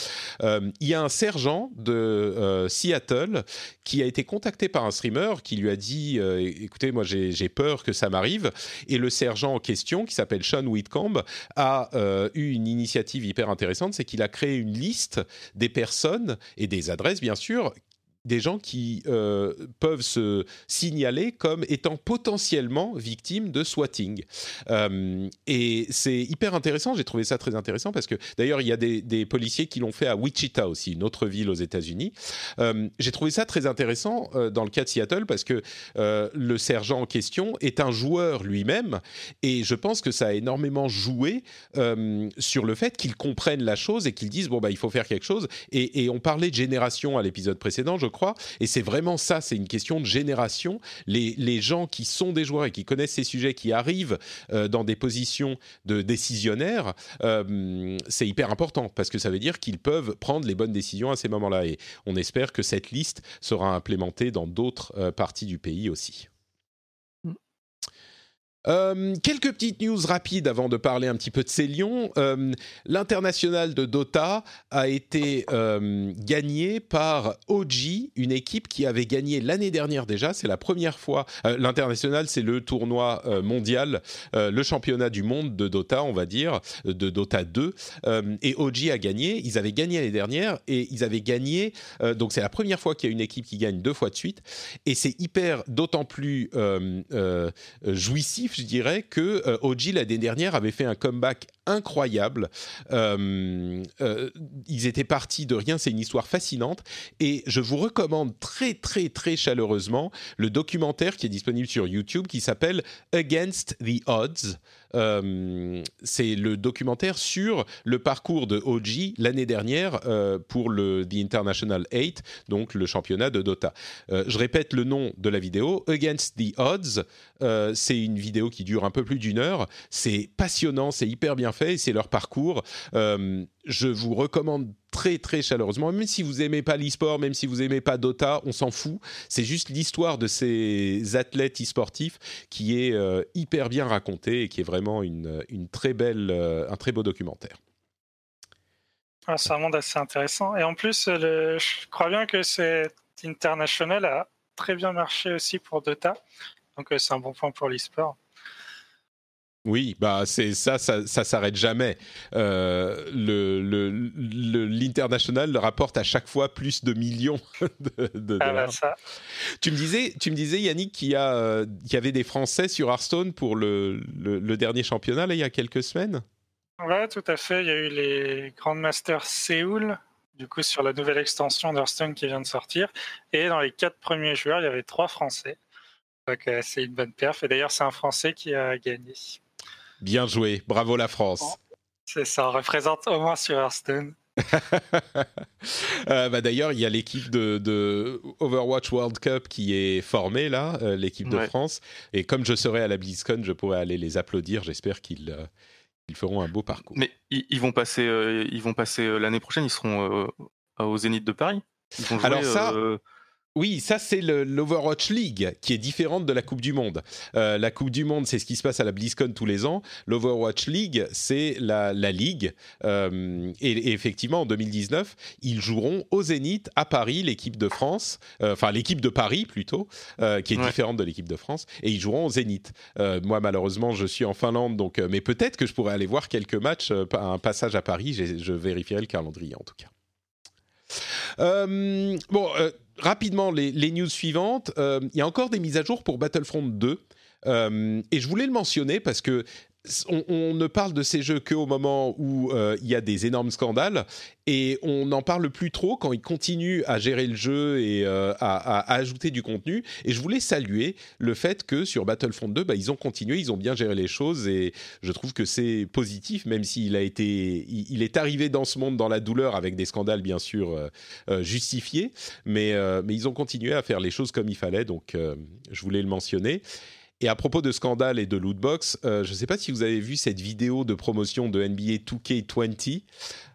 Speaker 1: Euh, il y a un sergent de Seattle qui a été contacté par un streamer qui lui a dit écoutez, moi j'ai peur que ça m'arrive. Et le sergent en question, qui s'appelle Sean Whitcomb, a eu une initiative hyper intéressante c'est qu'il a créé une liste des personnes et des adresses, bien sûr, des gens qui euh, peuvent se signaler comme étant potentiellement victimes de swatting. Euh, et c'est hyper intéressant, j'ai trouvé ça très intéressant parce que d'ailleurs il y a des, policiers qui l'ont fait à Wichita aussi, une autre ville aux États-Unis. Euh, j'ai trouvé ça très intéressant dans le cas de Seattle parce que le sergent en question est un joueur lui-même et je pense que ça a énormément joué sur le fait qu'ils comprennent la chose et qu'ils disent bon bah il faut faire quelque chose. Et, on parlait de génération à l'épisode précédent, je Et c'est vraiment ça, c'est une question de génération. Les, gens qui sont des joueurs et qui connaissent ces sujets, qui arrivent euh, dans des positions de décisionnaires, euh, c'est hyper important parce que ça veut dire qu'ils peuvent prendre les bonnes décisions à ces moments-là. Et on espère que cette liste sera implémentée dans d'autres euh, parties du pays aussi. Euh, quelques petites news rapides avant de parler un petit peu de ces lions. Euh, l'international de Dota a été euh, gagné par OG, une équipe qui avait gagné l'année dernière déjà. C'est la première fois. L'international, c'est le tournoi mondial, le championnat du monde de Dota, on va dire, de Dota 2. et OG a gagné. Ils avaient gagné l'année dernière et ils avaient gagné. donc c'est la première fois qu'il y a une équipe qui gagne deux fois de suite. Et c'est hyper, d'autant plus jouissif je dirais que euh, OG l'année dernière avait fait un comeback incroyable. Euh, euh, ils étaient partis de rien, c'est une histoire fascinante. Et je vous recommande très, très, très chaleureusement le documentaire qui est disponible sur YouTube qui s'appelle Against the Odds. Euh, c'est le documentaire sur le parcours de OG l'année dernière pour le The International 8, donc le championnat de Dota. Je répète le nom de la vidéo, Against the Odds. c'est une vidéo qui dure un peu plus d'une heure. C'est passionnant, c'est hyper bien fait, c'est leur parcours je vous recommande très très chaleureusement, même si vous aimez pas l'e-sport, même si vous aimez pas Dota, on s'en fout. C'est juste l'histoire de ces athlètes e-sportifs qui est euh, hyper bien racontée et qui est vraiment une, très belle, euh, un très beau documentaire.
Speaker 3: Ah, c'est un monde assez intéressant. Et en plus, je crois bien que cet international a très bien marché aussi pour Dota. Donc euh, c'est un bon point pour l'e-sport.
Speaker 1: Oui, bah c'est ça, ça, ça s'arrête jamais. Euh, le, l'international rapporte à chaque fois plus de millions [LAUGHS] de, ah bah ça. Tu me disais, tu me disais Yannick qu'il y a, euh, y avait des Français sur Hearthstone pour le, le, dernier championnat là il y a quelques semaines?
Speaker 3: Ouais, tout à fait. Il y a eu les Grandmasters Séoul, du coup sur la nouvelle extension d'Hearthstone qui vient de sortir, et dans les quatre premiers joueurs, il y avait trois Français. Donc euh, c'est une bonne perf. Et d'ailleurs, c'est un Français qui a gagné.
Speaker 1: Bien joué, bravo la France.
Speaker 3: C'est ça, représente au moins sur Hearthstone. [LAUGHS]
Speaker 1: Euh, bah D'ailleurs, il y a l'équipe de, Overwatch World Cup qui est formée là, euh, l'équipe de France. Et comme je serai à la BlizzCon, je pourrais aller les applaudir. J'espère qu'ils euh, ils feront un beau parcours.
Speaker 2: Mais ils, vont passer, ils vont passer l'année prochaine. Ils seront au Zénith de Paris.
Speaker 1: Alors ça. Oui, ça c'est l'Overwatch League qui est différente de la Coupe du Monde. Euh, la Coupe du Monde, c'est ce qui se passe à la BlizzCon tous les ans. L'Overwatch League, c'est la, ligue. Euh, et, effectivement, en 2019, ils joueront au Zénith à Paris, l'équipe de France, euh, enfin l'équipe de Paris plutôt, qui est différente de l'équipe de France, et ils joueront au Zénith. moi, malheureusement, je suis en Finlande, donc, mais peut-être que je pourrais aller voir quelques matchs, un passage à Paris. Je vérifierai le calendrier en tout cas. bon, rapidement, les, news suivantes. Euh, il y a encore des mises à jour pour Battlefront 2. Euh, et je voulais le mentionner parce que on, ne parle de ces jeux qu'au moment où euh, il y a des énormes scandales et on n'en parle plus trop quand ils continuent à gérer le jeu et euh, à, ajouter du contenu. Et je voulais saluer le fait que sur Battlefront 2, bah, ils ont continué, ils ont bien géré les choses et je trouve que c'est positif, même s'il a été, il, est arrivé dans ce monde dans la douleur avec des scandales bien sûr euh, justifiés, mais, mais ils ont continué à faire les choses comme il fallait. Donc je voulais le mentionner. Et à propos de scandale et de lootbox, euh, je ne sais pas si vous avez vu cette vidéo de promotion de NBA 2K20,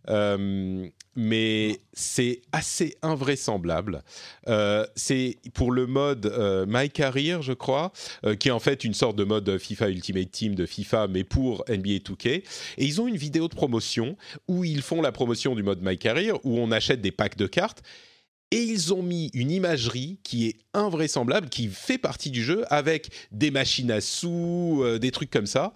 Speaker 1: euh, mais c'est assez invraisemblable. Euh, c'est pour le mode My Career, je crois, qui est en fait une sorte de mode FIFA Ultimate Team de FIFA, mais pour NBA 2K. Et ils ont une vidéo de promotion où ils font la promotion du mode My Career, où on achète des packs de cartes et ils ont mis une imagerie qui est invraisemblable, qui fait partie du jeu, avec des machines à sous, euh, des trucs comme ça.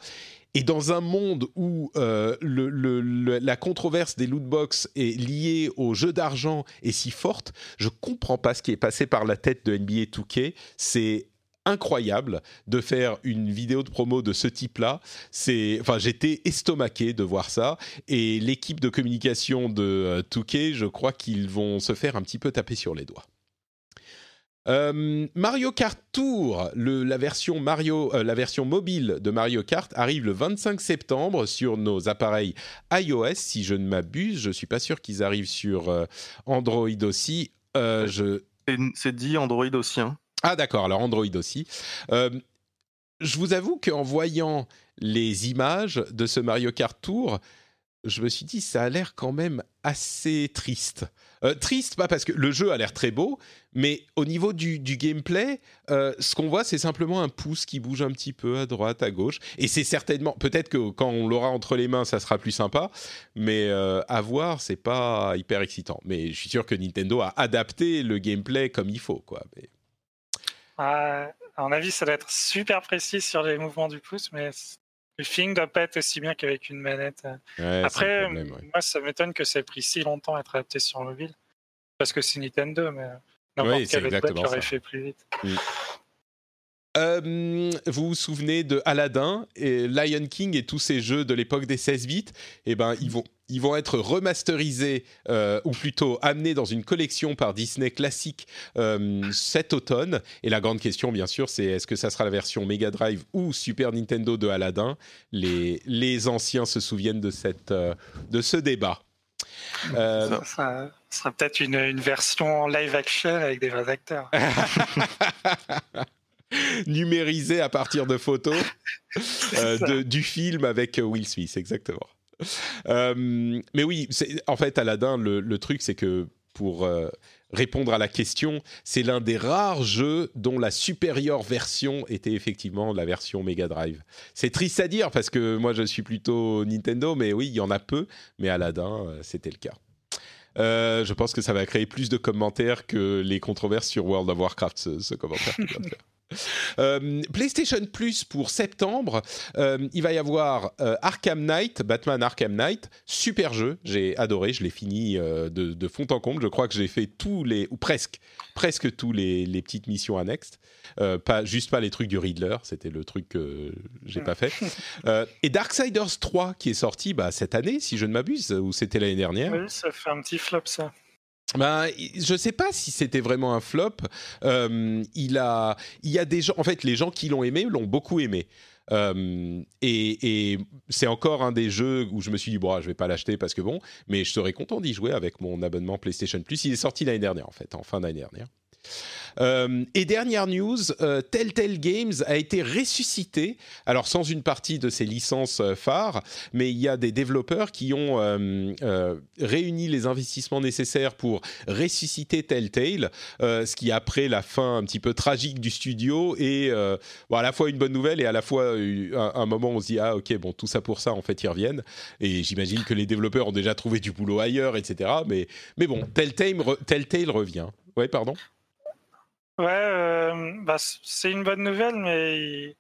Speaker 1: Et dans un monde où euh, la controverse des lootbox est liée au jeu d'argent est si forte, je comprends pas ce qui est passé par la tête de NBA 2K. C'est incroyable de faire une vidéo de promo de ce type-là. C'est, enfin, j'étais estomaqué de voir ça. Et l'équipe de communication de euh, Touquet, je crois qu'ils vont se faire un petit peu taper sur les doigts. Euh, Mario Kart Tour, la version Mario, euh, la version mobile de Mario Kart arrive le 25 septembre sur nos appareils iOS, si je ne m'abuse. Je suis pas sûr qu'ils arrivent sur Android aussi. je...
Speaker 2: C'est dit Android aussi. Hein.
Speaker 1: Ah d'accord, alors Android aussi. Euh, je vous avoue qu'en voyant les images de ce Mario Kart Tour, je me suis dit ça a l'air quand même assez triste. Euh, triste, pas parce que le jeu a l'air très beau, mais au niveau du, gameplay, euh, ce qu'on voit, c'est simplement un pouce qui bouge un petit peu à droite, à gauche. Et c'est certainement, peut-être que quand on l'aura entre les mains, ça sera plus sympa, mais à voir, c'est pas hyper excitant. Mais je suis sûr que Nintendo a adapté le gameplay comme il faut, quoi.
Speaker 3: À mon avis, ça doit être super précis sur les mouvements du pouce, mais le feeling doit pas être aussi bien qu'avec une manette. Après, moi, ça m'étonne que ça ait pris si longtemps à être adapté sur mobile. Parce que c'est Nintendo, mais n'importe quel autre aurait fait plus vite.
Speaker 1: Euh, vous vous souvenez de Aladdin et Lion King et tous ces jeux de l'époque des 16 bits Eh ben, ils vont, ils vont être remasterisés euh, ou plutôt amenés dans une collection par Disney classique euh, cet automne. Et la grande question, bien sûr, c'est est-ce que ça sera la version Mega Drive ou Super Nintendo de Aladdin? Les, les anciens se souviennent de, cette, de ce débat.
Speaker 3: Euh, ça, sera peut-être une, une, version live action avec des vrais acteurs. [LAUGHS] [LAUGHS] [LAUGHS]
Speaker 1: Numérisé à partir de photos [LAUGHS] euh, de, du film avec Will Smith, exactement. Euh, mais oui, en fait, Aladdin, le, le truc, c'est que pour euh, répondre à la question, c'est l'un des rares jeux dont la supérieure version était effectivement la version Mega Drive. C'est triste à dire parce que moi je suis plutôt Nintendo, mais oui, il y en a peu, mais Aladdin, euh, c'était le cas. Euh, je pense que ça va créer plus de commentaires que les controverses sur World of Warcraft, ce, ce commentaire. [LAUGHS] [LAUGHS] Euh, PlayStation Plus pour septembre, euh, il va y avoir euh, Arkham Knight, Batman Arkham Knight, super jeu, j'ai adoré, je l'ai fini de, de, fond en comble, je crois que j'ai fait tous les, ou presque, presque tous les, les petites missions annexes, pas, juste pas les trucs du Riddler, c'était le truc que j'ai pas fait. [LAUGHS] et Darksiders 3 qui est sorti bah, cette année, si je ne m'abuse, ou c'était l'année dernière.
Speaker 3: Oui, ça fait un petit flop ça.
Speaker 1: Ben, je ne sais pas si c'était vraiment un flop. Euh, il, a, il y a des gens, en fait, les gens qui l'ont aimé l'ont beaucoup aimé. Euh, et, et c'est encore un des jeux où je me suis dit bon, je vais pas l'acheter parce que bon, mais je serais content d'y jouer avec mon abonnement PlayStation Plus. Il est sorti l'année dernière en fait, en fin d'année dernière. Euh, et dernière news, euh, Telltale Games a été ressuscité, alors sans une partie de ses licences euh, phares, mais il y a des développeurs qui ont réuni les investissements nécessaires pour ressusciter Telltale, ce qui après la fin un petit peu tragique du studio est à la fois une bonne nouvelle et à la fois un, moment où on se dit ah ok bon tout ça pour ça en fait ils reviennent. Et j'imagine que les développeurs ont déjà trouvé du boulot ailleurs etc mais mais bon Telltale, Telltale revient. Ouais pardon?
Speaker 3: Ouais, euh, bah, c'est une bonne nouvelle, mais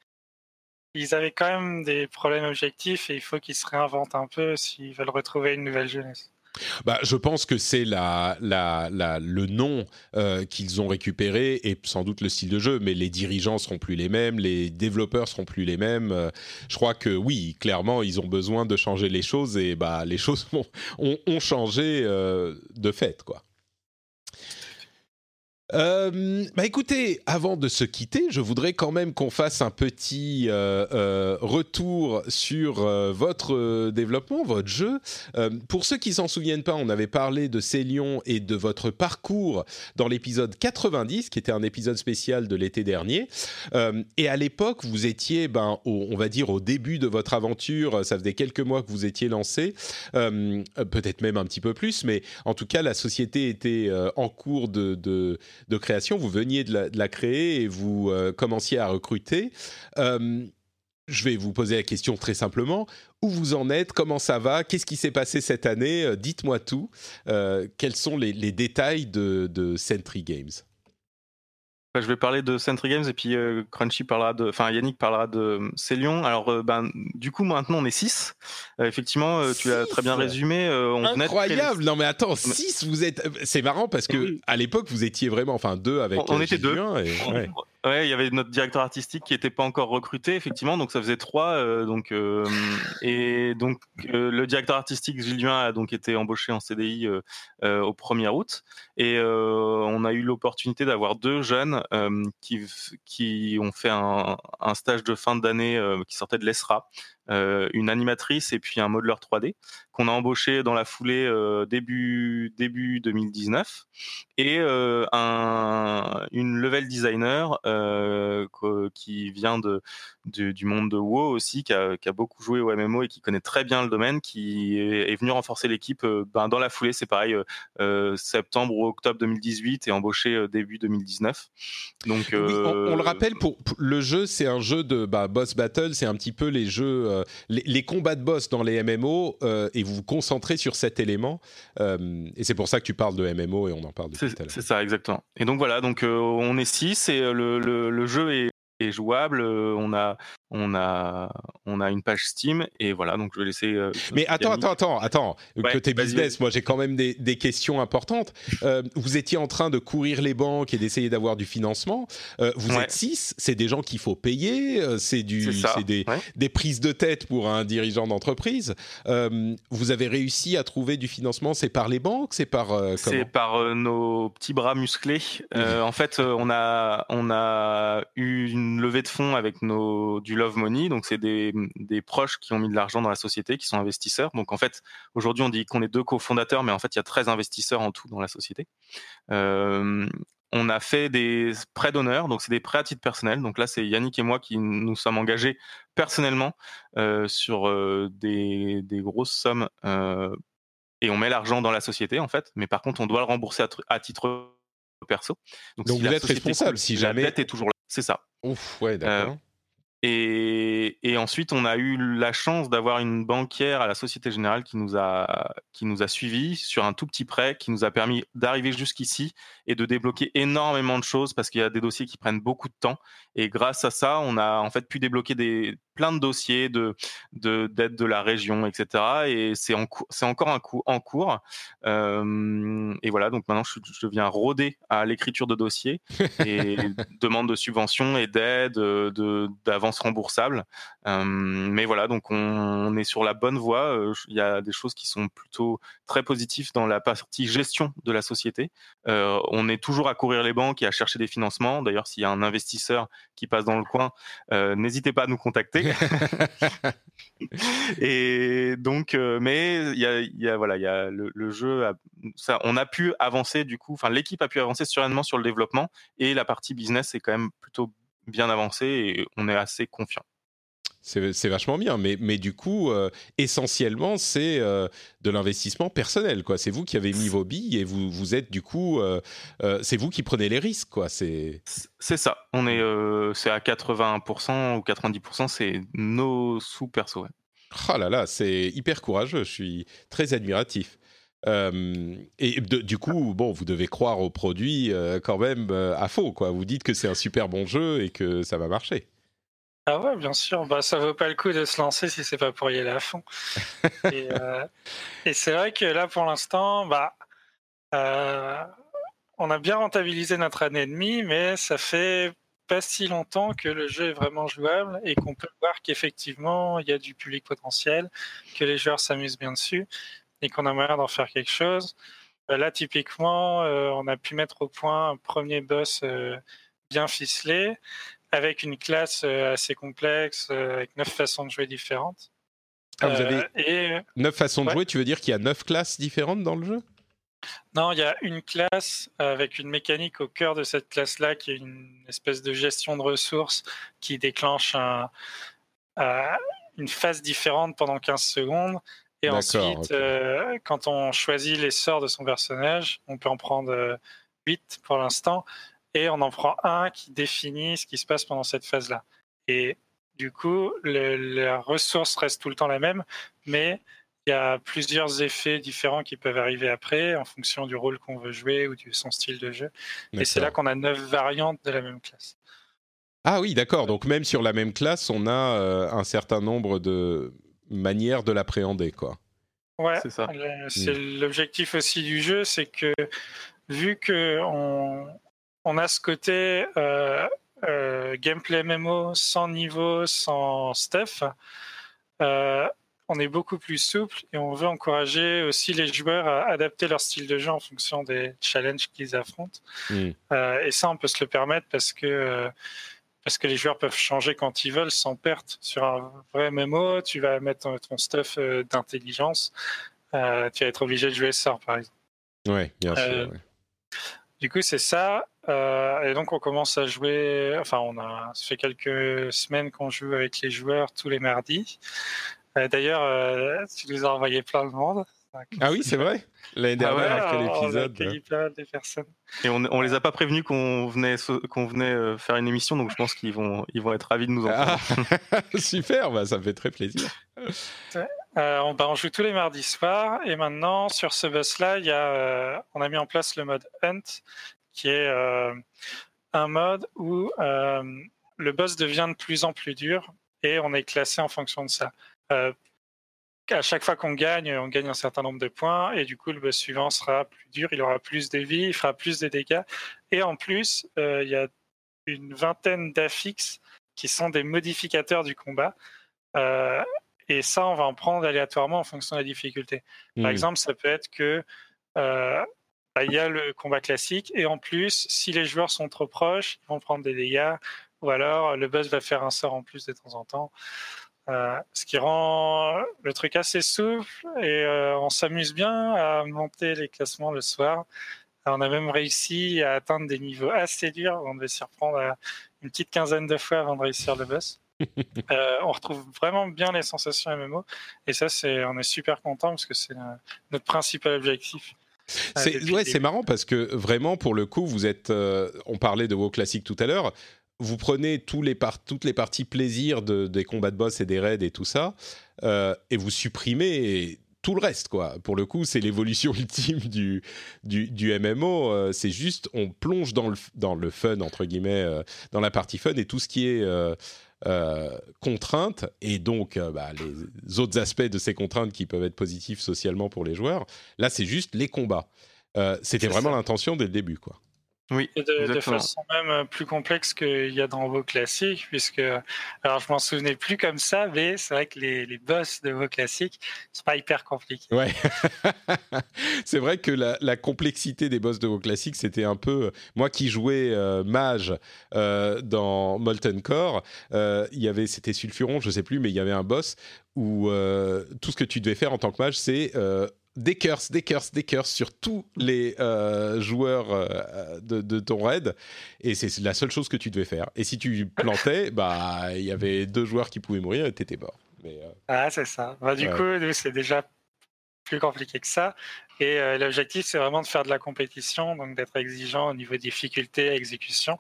Speaker 3: ils, avaient quand même des problèmes objectifs et il faut qu'ils se réinventent un peu s'ils veulent retrouver une nouvelle jeunesse.
Speaker 1: Bah, je pense que c'est la, la, la, le nom euh, qu'ils ont récupéré et sans doute le style de jeu, mais les dirigeants seront plus les mêmes, les développeurs seront plus les mêmes. Euh, je crois que oui, clairement, ils ont besoin de changer les choses et bah, les [LAUGHS] choses ont, ont, changé de fait, quoi. Euh, bah écoutez, avant de se quitter, je voudrais quand même qu'on fasse un petit euh, euh, retour sur votre développement, votre jeu. Pour ceux qui s'en souviennent pas, on avait parlé de Célion et de votre parcours dans l'épisode 90, qui était un épisode spécial de l'été dernier. Et à l'époque, vous étiez, ben, on va dire, au début de votre aventure. Ça faisait quelques mois que vous étiez lancé, peut-être même un petit peu plus, mais en tout cas, la société était en cours de de création, vous veniez de la, créer et vous euh, commenciez à recruter. Euh, je vais vous poser la question très simplement. Où vous en êtes? Comment ça va? Qu'est-ce qui s'est passé cette année? Euh, Dites-moi tout. Quels sont les, les détails de, de Sentry Games?
Speaker 2: Je vais parler de Sentry Games et puis euh, Crunchy parlera de, enfin Yannick parlera de Célion. Alors, euh, ben, du coup, maintenant on est 6. Euh, effectivement, tu l'as très bien résumé.
Speaker 1: on Incroyable. Non mais attends, 6, vous êtes. C'est marrant parce que oui. à l'époque vous étiez vraiment, enfin deux avec.
Speaker 2: On, on était deux. Et... Ouais. Ouais, il y avait notre directeur artistique qui n'était pas encore recruté, effectivement, donc ça faisait trois. Euh, donc, euh, et donc, euh, le directeur artistique, Julien, a donc été embauché en CDI au 1er août. Et on a eu l'opportunité d'avoir deux jeunes qui, qui ont fait un, un stage de fin d'année qui sortait de l'ESRA, une animatrice et puis un modeler 3D qu'on a embauché dans la foulée euh, début début 2019 et euh, un une level designer euh, qui vient de, de, du monde de WoW aussi qui a, qui a, beaucoup joué au MMO et qui connaît très bien le domaine qui est, est venu renforcer l'équipe ben, dans la foulée. C'est pareil septembre ou octobre 2018 et embauché début 2019 donc
Speaker 1: oui, on, on, le rappelle pour, pour le jeu c'est un jeu de bah, boss battle. C'est un petit peu les jeux les, les, combats de boss dans les MMO et vous vous concentrez sur cet élément. Euh, et c'est pour ça que tu parles de MMO et on en parle depuis tout à l'heure.
Speaker 2: C'est ça, exactement. Et donc voilà, donc on est 6 et le, le, le jeu est, est jouable. On a on a, on a une page Steam et voilà. Donc je vais laisser.
Speaker 1: Mais attends, attends, attends, attends. Côté business, moi j'ai quand même des, des questions importantes. [LAUGHS] vous étiez en train de courir les banques et d'essayer d'avoir du financement. vous êtes six, c'est des gens qu'il faut payer. c'est du, c'est des, des, prises de tête pour un dirigeant d'entreprise. vous avez réussi à trouver du financement. C'est par les banques, c'est par.
Speaker 2: c'est par nos petits bras musclés. en fait, on a, on a eu une levée de fonds avec nos, du Love Money. Donc, c'est des, des, proches qui ont mis de l'argent dans la société, qui sont investisseurs. Donc, en fait, aujourd'hui, on dit qu'on est deux cofondateurs, mais en fait, il y a 13 investisseurs en tout dans la société. Euh, on a fait des prêts d'honneur, donc c'est des prêts à titre personnel. Donc là, c'est Yannick et moi qui nous sommes engagés personnellement euh, sur euh, des, des, grosses sommes et on met l'argent dans la société en fait. Mais par contre, on doit le rembourser à, titre perso.
Speaker 1: Donc, vous êtes responsable si jamais.
Speaker 2: La dette est toujours là. C'est ça.
Speaker 1: Ouf, ouais, d'accord.
Speaker 2: Et, et, ensuite, on a eu la chance d'avoir une banquière à la Société Générale qui nous a qui nous a suivis sur un tout petit prêt, qui nous a permis d'arriver jusqu'ici et de débloquer énormément de choses parce qu'il y a des dossiers qui prennent beaucoup de temps. Et grâce à ça, on a en fait pu débloquer des plein de dossiers de d'aide de, la région, etc. Et c'est en c'est encore un coup en cours. Euh, et voilà, donc maintenant je, je viens rôder à l'écriture de dossiers [LAUGHS] et demande de subventions et d'aide, de d'avance remboursable. Euh, mais voilà, donc on, on, est sur la bonne voie. Euh, il y a des choses qui sont plutôt très positives dans la partie gestion de la société. Euh, on est toujours à courir les banques et à chercher des financements. D'ailleurs, s'il y a un investisseur qui passe dans le coin, euh, n'hésitez pas à nous contacter. [LAUGHS] et donc, euh, mais il y a, voilà, il y a le, jeu, on a pu avancer du coup, enfin l'équipe a pu avancer sereinement sur le développement et la partie business est quand même plutôt bien avancée et on est assez confiant.
Speaker 1: C'est vachement bien, mais, mais du coup, euh, essentiellement, c'est euh, de l'investissement personnel, quoi. C'est vous qui avez mis vos billes et vous, vous êtes du coup, euh, c'est vous qui prenez les risques, quoi. C'est
Speaker 2: ça. On est, c'est à 80% ou 90%, c'est nos sous perso. Ouais.
Speaker 1: Oh là là, c'est hyper courageux. Je suis très admiratif. et du coup, bon, vous devez croire au produit quand même à faux, quoi. Vous dites que c'est un super bon jeu et que ça va marcher.
Speaker 3: Ah ouais, bien sûr. Bah, ça vaut pas le coup de se lancer si c'est pas pour y aller à fond. [LAUGHS] et, euh, et c'est vrai que là, pour l'instant, bah, euh, on a bien rentabilisé notre année et demie, mais ça fait pas si longtemps que le jeu est vraiment jouable et qu'on peut voir qu'effectivement, il y a du public potentiel, que les joueurs s'amusent bien dessus et qu'on a moyen d'en faire quelque chose. Euh, là, typiquement, euh, on a pu mettre au point un premier boss euh, bien ficelé avec une classe euh, assez complexe, euh, avec neuf façons de jouer différentes.
Speaker 1: Ah, vous avez euh, neuf façons de jouer, tu veux dire qu'il y a neuf classes différentes dans le jeu?
Speaker 3: Non, il y a une classe avec une mécanique au cœur de cette classe-là qui est une espèce de gestion de ressources qui déclenche un, une phase différente pendant 15 secondes. Et ensuite, quand on choisit les sorts de son personnage, on peut en prendre 8 pour l'instant et on en prend un qui définit ce qui se passe pendant cette phase-là. Et du coup, la ressource reste tout le temps la même, mais il y a plusieurs effets différents qui peuvent arriver après en fonction du rôle qu'on veut jouer ou de son style de jeu. Et c'est là qu'on a neuf variantes de la même classe.
Speaker 1: Ah oui, d'accord. Donc même sur la même classe, on a euh, un certain nombre de manières de l'appréhender, quoi.
Speaker 3: Ouais, c'est ça. C'est hmm. l'objectif aussi du jeu, c'est que vu que on, on a ce côté euh, euh, gameplay MMO sans niveau, sans stuff. Euh, on est beaucoup plus souple et on veut encourager aussi les joueurs à adapter leur style de jeu en fonction des challenges qu'ils affrontent. Mm. et ça, on peut se le permettre parce que parce que les joueurs peuvent changer quand ils veulent sans perte. Sur un vrai MMO, tu vas mettre ton stuff d'intelligence. tu vas être obligé de jouer ça, par exemple.
Speaker 1: Oui, bien sûr.
Speaker 3: Du coup, c'est ça. Euh, et donc, on commence à jouer. Enfin, on a. Ça fait quelques semaines qu'on joue avec les joueurs tous les mardis. Euh, d'ailleurs, euh, tu nous as envoyé plein de monde.
Speaker 1: Ah oui, c'est vrai. L'année ah dernière, quel épisode
Speaker 3: on a plein de personnes.
Speaker 2: Et on, on les a pas prévenus qu'on venait qu'on venait faire une émission, donc je pense qu'ils vont ils vont être ravis de nous entendre.
Speaker 1: Ah, [LAUGHS] super, bah, ça me fait très plaisir.
Speaker 3: Euh, on, bah, on, joue tous les mardis soirs et maintenant sur ce boss là, il y a, euh, on a mis en place le mode Hunt, qui est euh, un mode où le boss devient de plus en plus dur et on est classé en fonction de ça. À chaque fois qu'on gagne, on gagne un certain nombre de points et du coup le boss suivant sera plus dur, il aura plus de vie, il fera plus de dégâts et en plus euh, il y a une vingtaine d'affixes qui sont des modificateurs du combat. Euh, et ça, on va en prendre aléatoirement en fonction de la difficulté. Par
Speaker 1: Hmm.
Speaker 3: exemple, ça peut être que euh, bah, il y a le combat classique et en plus, si les joueurs sont trop proches, ils vont prendre des dégâts ou alors le boss va faire un sort en plus de temps en temps. Euh, ce qui rend le truc assez souple et euh, on s'amuse bien à monter les classements le soir. On a même réussi à atteindre des niveaux assez durs. On devait s'y reprendre à une petite quinzaine de fois avant de réussir le boss. [LAUGHS] Euh, on retrouve vraiment bien les sensations MMO et ça, c'est, on est super content parce que c'est euh, notre principal objectif. Ah,
Speaker 1: C'est
Speaker 3: depuis
Speaker 1: ouais, c'est marrant parce que vraiment pour le coup, vous êtes. euh, on parlait de WoW classique tout à l'heure. Vous prenez tous les par- toutes les parties plaisir de- des combats de boss et des raids et tout ça, euh, et vous supprimez tout le reste, quoi. Pour le coup, c'est l'évolution [LAUGHS] ultime du, du, du MMO. euh, c'est juste, on plonge dans le, dans le fun, entre guillemets, euh, dans la partie fun, et tout ce qui est euh, euh, contrainte, et donc euh, bah, les autres aspects de ces contraintes qui peuvent être positifs socialement pour les joueurs, là, c'est juste les combats. Euh, C'était vraiment l'intention dès le début, quoi.
Speaker 2: Oui,
Speaker 3: Et de, façon même euh, plus complexe qu'il y a dans WoW classique, puisque, alors je m'en souvenais plus comme ça, mais c'est vrai que les, les boss de WoW classique, c'est pas hyper compliqué.
Speaker 1: Ouais. [LAUGHS] c'est vrai que la, la complexité des boss de WoW classique, c'était un peu. Moi qui jouais euh, mage euh, dans Molten Core, euh, il y avait, c'était Sulfuron, je sais plus, mais il y avait un boss où euh, tout ce que tu devais faire en tant que mage, c'est euh, des curses, des curses, des curses sur tous les euh, joueurs euh, de, de ton raid, et c'est la seule chose que tu devais faire. Et si tu plantais, [LAUGHS] bah il y avait deux joueurs qui pouvaient mourir et t'étais mort. Mais, euh,
Speaker 3: Ah, c'est ça. Bah, du coup, c'est déjà plus compliqué que ça. Et l'objectif, c'est vraiment de faire de la compétition, donc d'être exigeant au niveau difficulté, exécution.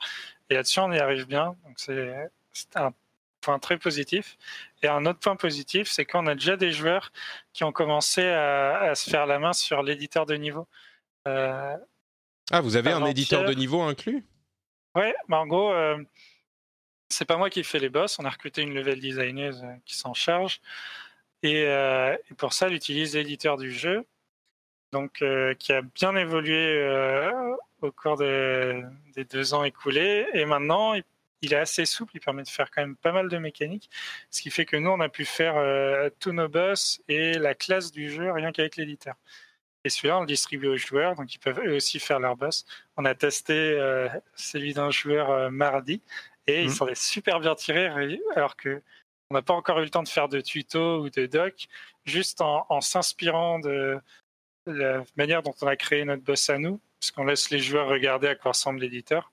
Speaker 3: Et là-dessus, on y arrive bien. Donc c'est un point très positif. Et un autre point positif, c'est qu'on a déjà des joueurs qui ont commencé à, à se faire la main sur l'éditeur de niveau. Euh,
Speaker 1: Ah, vous avez un éditeur de niveau inclus?
Speaker 3: Ouais, bah en gros, euh, c'est pas moi qui fais les boss. On a recruté une level designer euh, qui s'en charge. Et, euh, et pour ça, elle utilise l'éditeur du jeu, donc qui a bien évolué au cours des, des deux ans écoulés. Et maintenant, il, il est assez souple. Il permet de faire quand même pas mal de mécaniques, ce qui fait que nous, on a pu faire euh, tous nos boss et la classe du jeu rien qu'avec l'éditeur. Et celui-là, on le distribue aux joueurs, donc ils peuvent eux aussi faire leur boss. On a testé euh, celui d'un joueur euh, mardi et ils
Speaker 2: Mhm.
Speaker 3: s'en est super bien tirés, ré- alors que on n'a pas encore eu le temps de faire de tuto ou de doc, juste en, en s'inspirant de la manière dont on a créé notre boss à nous, puisqu'on laisse les joueurs regarder à quoi ressemble l'éditeur.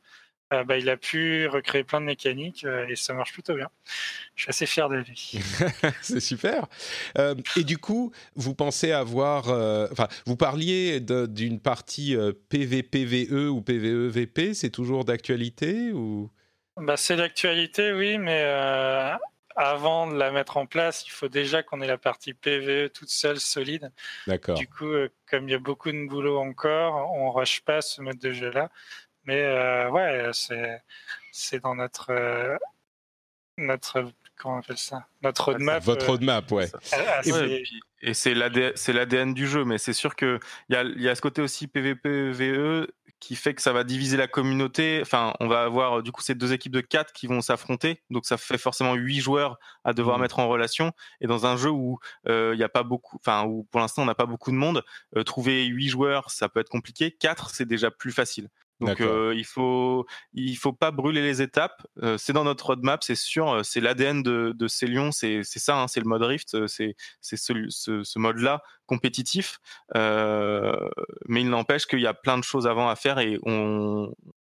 Speaker 3: Euh, bah, il a pu recréer plein de mécaniques euh, et ça marche plutôt bien. Je suis assez fier de lui. [LAUGHS]
Speaker 1: c'est super. Euh, et du coup, vous pensez avoir, enfin, vous parliez d'une partie PVPVE ou PVEVP, c'est toujours d'actualité ou?
Speaker 3: Bah, c'est l'actualité, oui, mais avant de la mettre en place, il faut déjà qu'on ait la partie PVE toute seule, solide.
Speaker 1: D'accord.
Speaker 3: Du coup, euh, comme il y a beaucoup de boulot encore, on ne rush pas ce mode de jeu-là. Mais euh, ouais, c'est c'est dans notre euh, notre comment on appelle ça? Notre roadmap.
Speaker 1: Votre
Speaker 3: euh,
Speaker 1: roadmap, ouais.
Speaker 3: ah, c'est-
Speaker 2: et c'est l'AD c'est l'ADN du jeu, mais c'est sûr que il y a, il y a ce côté aussi PVPVE qui fait que ça va diviser la communauté. Enfin, on va avoir du coup ces deux équipes de quatre qui vont s'affronter, donc ça fait forcément huit joueurs à devoir
Speaker 1: Mhm.
Speaker 2: mettre en relation. Et dans un jeu où euh, il y a pas beaucoup, enfin où pour l'instant on n'a pas beaucoup de monde, euh, trouver huit joueurs ça peut être compliqué. Quatre c'est déjà plus facile. Donc euh, il faut il faut pas brûler les étapes. Euh, c'est dans notre roadmap, c'est sûr. euh, C'est l'ADN de, de Célion, c'est c'est ça, hein, c'est le mode Rift, c'est c'est ce, ce, ce mode-là compétitif. Euh, mais il n'empêche qu'il y a plein de choses avant à faire et on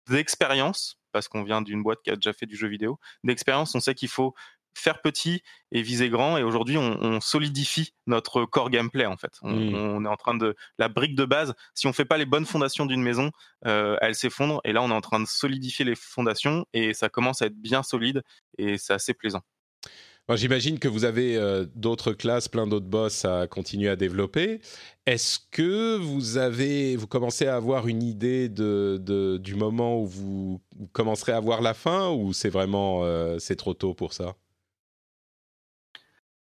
Speaker 2: d'expérience parce qu'on vient d'une boîte qui a déjà fait du jeu vidéo. D'expérience, on sait qu'il faut faire petit et viser grand. Et aujourd'hui, on, on solidifie notre core gameplay en fait. On,
Speaker 1: Mm.
Speaker 2: on est en train de la brique de base. Si on fait pas les bonnes fondations d'une maison, euh, elle s'effondre. Et là, on est en train de solidifier les fondations et ça commence à être bien solide et c'est assez plaisant.
Speaker 1: J'imagine que vous avez euh, d'autres classes, plein d'autres boss à continuer à développer. Est-ce que vous avez, vous commencez à avoir une idée de, de- du moment où vous commencerez à voir la fin ou c'est vraiment, euh, c'est trop tôt pour ça?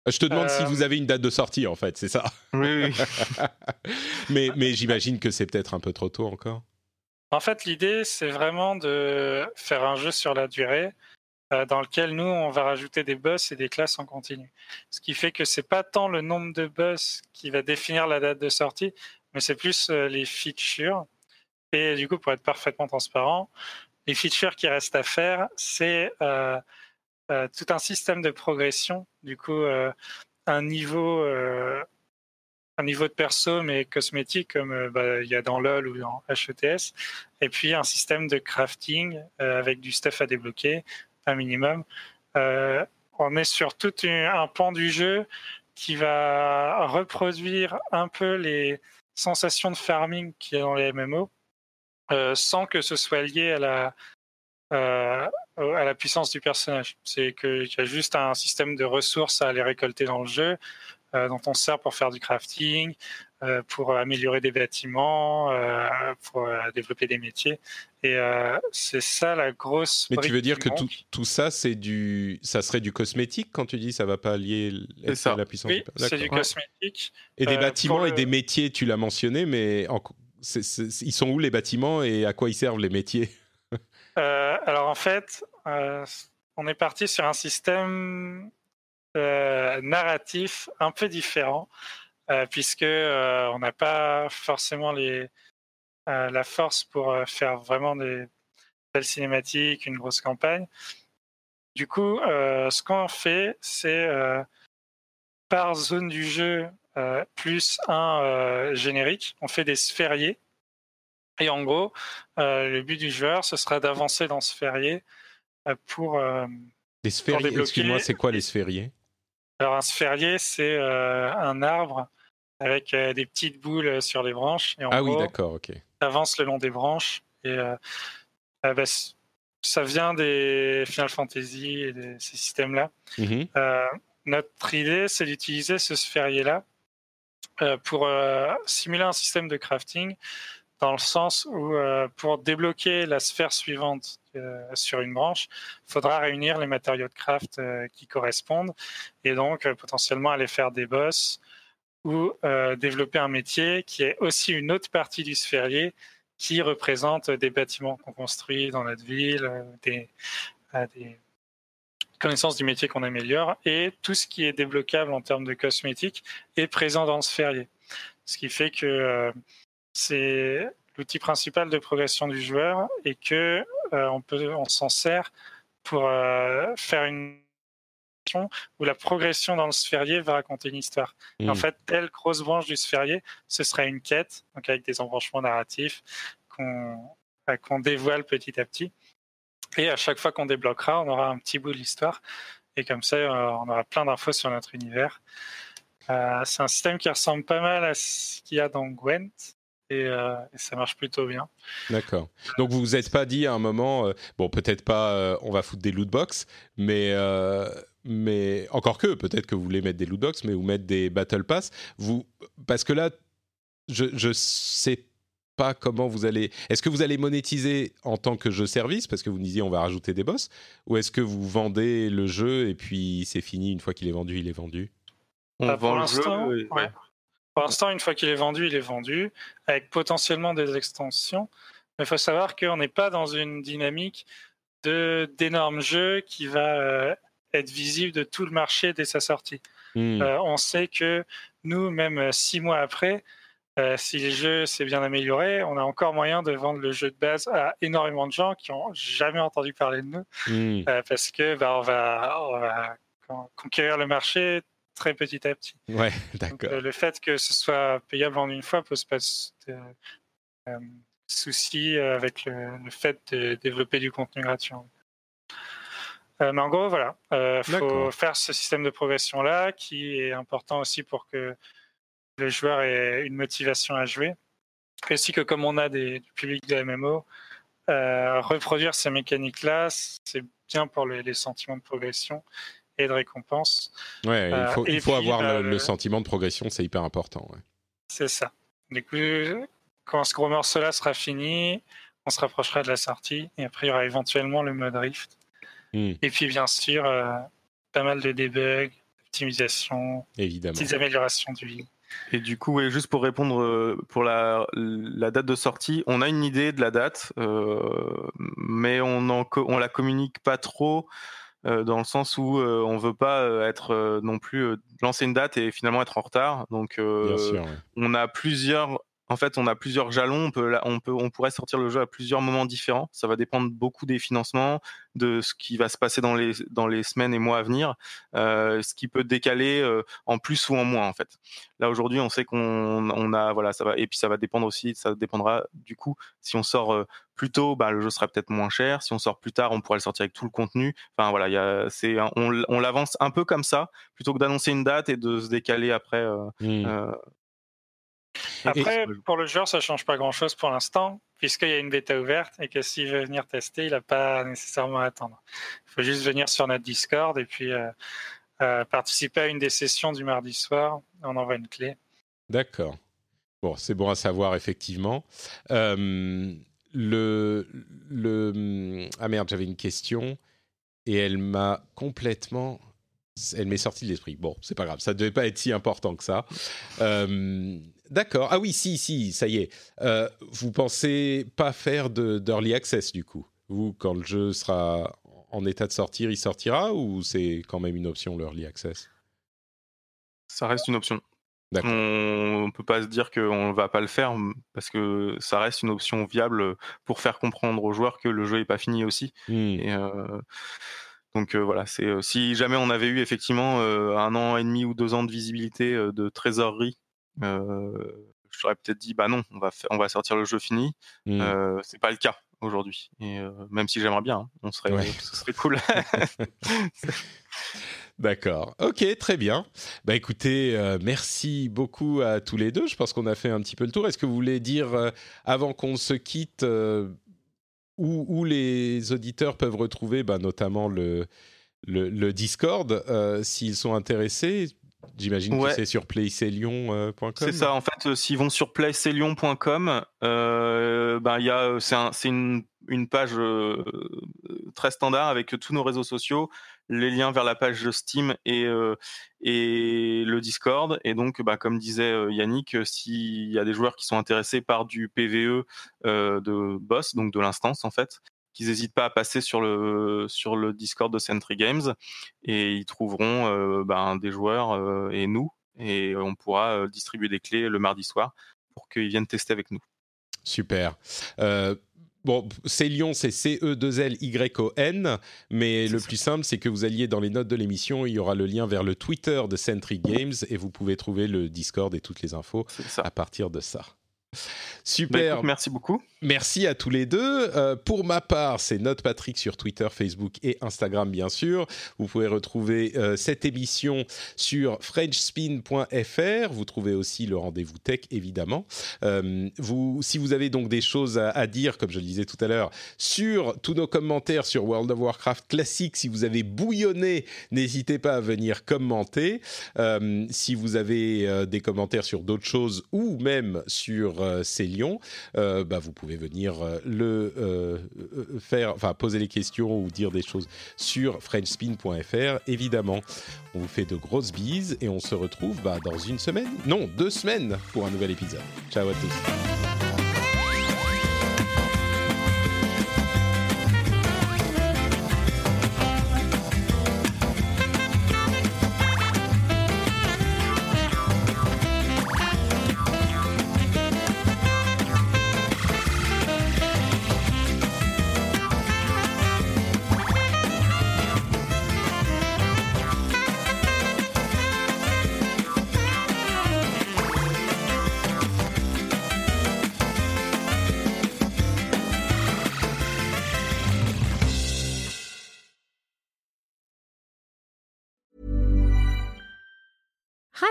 Speaker 1: Je te demande si
Speaker 3: Euh,
Speaker 1: vous avez une date de sortie, en fait, c'est ça.
Speaker 2: Oui, oui. [LAUGHS]
Speaker 1: mais mais j'imagine que c'est peut-être un peu trop tôt encore.
Speaker 3: En fait, l'idée, c'est vraiment de faire un jeu sur la durée euh, dans lequel nous, on va rajouter des boss et des classes en continu. Ce qui fait que c'est pas tant le nombre de boss qui va définir la date de sortie, mais c'est plus euh, les features. Et du coup, pour être parfaitement transparent, les features qui restent à faire, c'est tout un système de progression. Du coup, euh, un niveau, euh, un niveau de perso mais cosmétique comme euh, bah, il y a dans LoL ou dans HETS, et puis un système de crafting euh, avec du stuff à débloquer, un minimum. Euh, on est sur tout un, pan du jeu qui va reproduire un peu les sensations de farming qu'il y a dans les MMO, euh, sans que ce soit lié à la, euh, à la puissance du personnage. C'est qu'il y a juste un système de ressources à aller récolter dans le jeu, euh, dont on sert pour faire du crafting, euh, pour améliorer des bâtiments, euh, pour euh, développer des métiers. Et euh, c'est ça la grosse.
Speaker 1: Mais tu veux dire que tout, tout ça, c'est du, ça serait du cosmétique quand tu dis ça va pas lier
Speaker 2: ça.
Speaker 1: la puissance
Speaker 3: Oui,
Speaker 1: du
Speaker 3: c'est du cosmétique.
Speaker 1: Et des
Speaker 3: Euh,
Speaker 1: bâtiments et
Speaker 3: le-
Speaker 1: des métiers, tu l'as mentionné, mais en- c'est- c'est- ils sont où les bâtiments et à quoi ils servent les métiers?
Speaker 3: Euh, alors en fait, euh, on est parti sur un système euh, narratif un peu différent, puisque on n'a pas forcément la force pour faire vraiment des belles cinématiques, une grosse campagne. Du coup, ce qu'on fait, c'est par zone du jeu plus un générique, on fait des sphériés. Et en gros, euh, le but du joueur, ce sera d'avancer dans ce sphérié euh, pour. euh,
Speaker 1: Les sphériés, excuse-moi, c'est quoi les sphériés
Speaker 3: Alors, un sphérié, c'est euh, un arbre avec des petites boules sur les branches. Et en
Speaker 1: Ah oui,
Speaker 3: gros,
Speaker 1: d'accord, ok.
Speaker 3: avance le long des branches. Et euh, bah, ça vient des Final Fantasy et de ces systèmes-là. Euh, notre idée, c'est d'utiliser ce sphérié-là pour simuler un système de crafting, dans le sens où euh, pour débloquer la sphère suivante euh, sur une branche, il faudra réunir les matériaux de craft euh, qui correspondent, et donc potentiellement aller faire des boss ou développer un métier qui est aussi une autre partie du sphérié qui représente des bâtiments qu'on construit dans notre ville, des, des connaissances du métier qu'on améliore, et tout ce qui est débloquable en termes de cosmétiques est présent dans le sphérié. Ce qui fait que c'est l'outil principal de progression du joueur et que euh, on peut, on s'en sert pour euh, faire une où la progression dans le sphérié va raconter une histoire. En
Speaker 1: Mm.
Speaker 3: fait, telle grosse branche du sphérié, ce serait une quête, donc avec des embranchements narratifs qu'on euh, qu'on dévoile petit à petit. Et à chaque fois qu'on débloquera, on aura un petit bout de l'histoire. Et comme ça, on aura plein d'infos sur notre univers. Euh, c'est un système qui ressemble pas mal à ce qu'il y a dans Gwent. Et, euh, et ça marche plutôt bien.
Speaker 1: D'accord. Donc vous vous êtes pas dit à un moment, euh, bon peut-être pas, euh, on va foutre des loot box, mais euh, mais encore que peut-être que vous voulez mettre des loot box, mais vous mettre des battle pass. Vous parce que là, je je sais pas comment vous allez. Est-ce que vous allez monétiser en tant que jeu service parce que vous disiez on va rajouter des boss, ou est-ce que vous vendez le jeu et puis c'est fini une fois qu'il est vendu, il est vendu?
Speaker 2: On
Speaker 3: pour
Speaker 2: vend le
Speaker 3: l'instant,
Speaker 2: jeu. et-
Speaker 3: ouais. Pour l'instant, une fois qu'il est vendu, il est vendu, avec potentiellement des extensions. Mais il faut savoir qu'on n'est pas dans une dynamique de d'énormes jeux qui va euh, être visible de tout le marché dès sa sortie.
Speaker 1: Hmm.
Speaker 3: Euh, on sait que nous, même euh, six mois après, euh, si le jeu s'est bien amélioré, on a encore moyen de vendre le jeu de base à énormément de gens qui ont jamais entendu parler de nous,
Speaker 1: Hmm.
Speaker 3: euh, parce que bah, on va, on va con- conquérir le marché très petit à petit.
Speaker 1: Ouais, d'accord.
Speaker 3: euh, le fait que ce soit payable en une fois pose pas de euh, souci euh, avec le, le fait de développer du contenu gratuit. Euh, mais en gros, voilà, il faut
Speaker 1: D'accord.
Speaker 3: faire ce système de progression là qui est important aussi pour que le joueur ait une motivation à jouer. Et aussi que comme on a des, du public de MMO, euh, reproduire ces mécaniques-là, c'est bien pour les, les sentiments de progression et de récompense.
Speaker 1: Ouais, il
Speaker 3: euh,
Speaker 1: faut,
Speaker 3: et
Speaker 1: il faut
Speaker 3: puis,
Speaker 1: avoir
Speaker 3: bah,
Speaker 1: le, sentiment de progression, c'est hyper important. ouais.
Speaker 3: C'est ça. Du coup, quand ce gros morceau-là sera fini, on se rapprochera de la sortie et après il y aura éventuellement le mode Rift.
Speaker 1: Hmm.
Speaker 3: Et puis bien sûr, euh, pas mal de debug, optimisations,
Speaker 1: Évidemment.
Speaker 3: petites améliorations du.
Speaker 2: Et du coup, ouais, juste pour répondre euh, pour la, la date de sortie, on a une idée de la date, euh, mais on co- on la communique pas trop euh, dans le sens où euh, on veut pas euh, être euh, non plus lancer une date et finalement être en retard. Donc,
Speaker 1: Bien sûr. ouais.
Speaker 2: on a plusieurs en fait on a plusieurs jalons on peut on peut on pourrait sortir le jeu à plusieurs moments différents. Ça va dépendre beaucoup des financements de ce qui va se passer dans les dans les semaines et mois à venir euh, ce qui peut décaler euh, en plus ou en moins en fait. Là aujourd'hui on sait qu'on on a voilà ça va et puis ça va dépendre aussi ça dépendra du coup si on sort euh, plus tôt bah, le jeu sera peut-être moins cher. Si on sort plus tard on pourra le sortir avec tout le contenu. Enfin voilà il y a c'est on, on l'avance un peu comme ça plutôt que d'annoncer une date et de se décaler après euh,
Speaker 3: Après, pour le joueur, ça change pas grand-chose pour l'instant, puisqu'il y a une bêta ouverte et que s'il veut venir tester, il n'a pas nécessairement à attendre. Il faut juste venir sur notre Discord et puis euh, euh, participer à une des sessions du mardi soir. On envoie une clé.
Speaker 1: D'accord. Bon, c'est bon à savoir, effectivement. Euh, le, le... Ah merde, j'avais une question et elle m'a complètement... Elle m'est sortie de l'esprit. Bon, c'est pas grave, ça devait pas être si important que ça. Euh, D'accord. Ah oui, si, si, ça y est. Euh, vous pensez pas faire de- d'early access, du coup? Vous, quand le jeu sera en état de sortir, il sortira ou c'est quand même une option, l'early access?
Speaker 2: Ça reste une option. On ne peut pas se dire qu'on ne va pas le faire parce que ça reste une option viable pour faire comprendre aux joueurs que le jeu n'est pas fini aussi.
Speaker 1: Hmm.
Speaker 2: Et euh, donc euh, voilà, c'est euh, si jamais on avait eu effectivement un an et demi ou deux ans de visibilité de trésorerie, euh, je t'aurais peut-être dit bah non, on va on va sortir le jeu fini. Euh, c'est pas le cas aujourd'hui. Et euh, même si j'aimerais bien, hein, on serait,
Speaker 1: Ouais.
Speaker 2: ce serait cool. [LAUGHS]
Speaker 1: D'accord. Ok, très bien. Bah écoutez, euh, merci beaucoup à tous les deux. Je pense qu'on a fait un petit peu le tour. Est-ce que vous voulez dire, euh, avant qu'on se quitte, euh, où, où les auditeurs peuvent retrouver bah, notamment le, le, le Discord, euh, s'ils sont intéressés J'imagine
Speaker 2: Ouais.
Speaker 1: que c'est sur playcelion.com.
Speaker 2: C'est ça, en fait, euh, s'ils vont sur playcelion.com, euh, ben, euh, c'est un- une, une page euh, très standard avec tous nos réseaux sociaux, les liens vers la page Steam et, euh, et le Discord. Et donc, bah, comme disait euh, Yannick, euh, s'il y a des joueurs qui sont intéressés par du PVE euh, de boss, donc de l'instance en fait, qu'ils n'hésitent pas à passer sur le, sur le Discord de Sentry Games et ils trouveront euh, ben, des joueurs euh, et nous et on pourra euh, distribuer des clés le mardi soir pour qu'ils viennent tester avec nous.
Speaker 1: Super. Bon, Célion, c'est C-E-2-L-Y-O-N, mais
Speaker 2: C'est
Speaker 1: le
Speaker 2: ça.
Speaker 1: plus simple, c'est que vous alliez dans les notes de l'émission, il y aura le lien vers le Twitter de Sentry Games et vous pouvez trouver le Discord et toutes les infos
Speaker 2: C'est
Speaker 1: à partir de ça.
Speaker 2: Bah,
Speaker 1: Super,
Speaker 2: écoute, merci beaucoup.
Speaker 1: Merci à tous les deux. Euh, pour ma part, c'est Note Patrick sur Twitter, Facebook et Instagram, bien sûr. Vous pouvez retrouver euh, cette émission sur FrenchSpin.fr. Vous trouvez aussi le rendez-vous tech, évidemment. Euh, si vous avez donc des choses à, dire, comme je le disais tout à l'heure, sur tous nos commentaires sur World of Warcraft classique, si vous avez bouillonné, n'hésitez pas à venir commenter. Si vous avez des commentaires sur d'autres choses ou même sur Célion, euh, bah, vous pouvez venir euh, le euh, euh, faire, enfin poser les questions ou dire des choses sur FrenchSpin.fr. Évidemment, on vous fait de grosses bises et on se retrouve bah, dans une semaine, non deux semaines pour un nouvel épisode. Ciao à tous.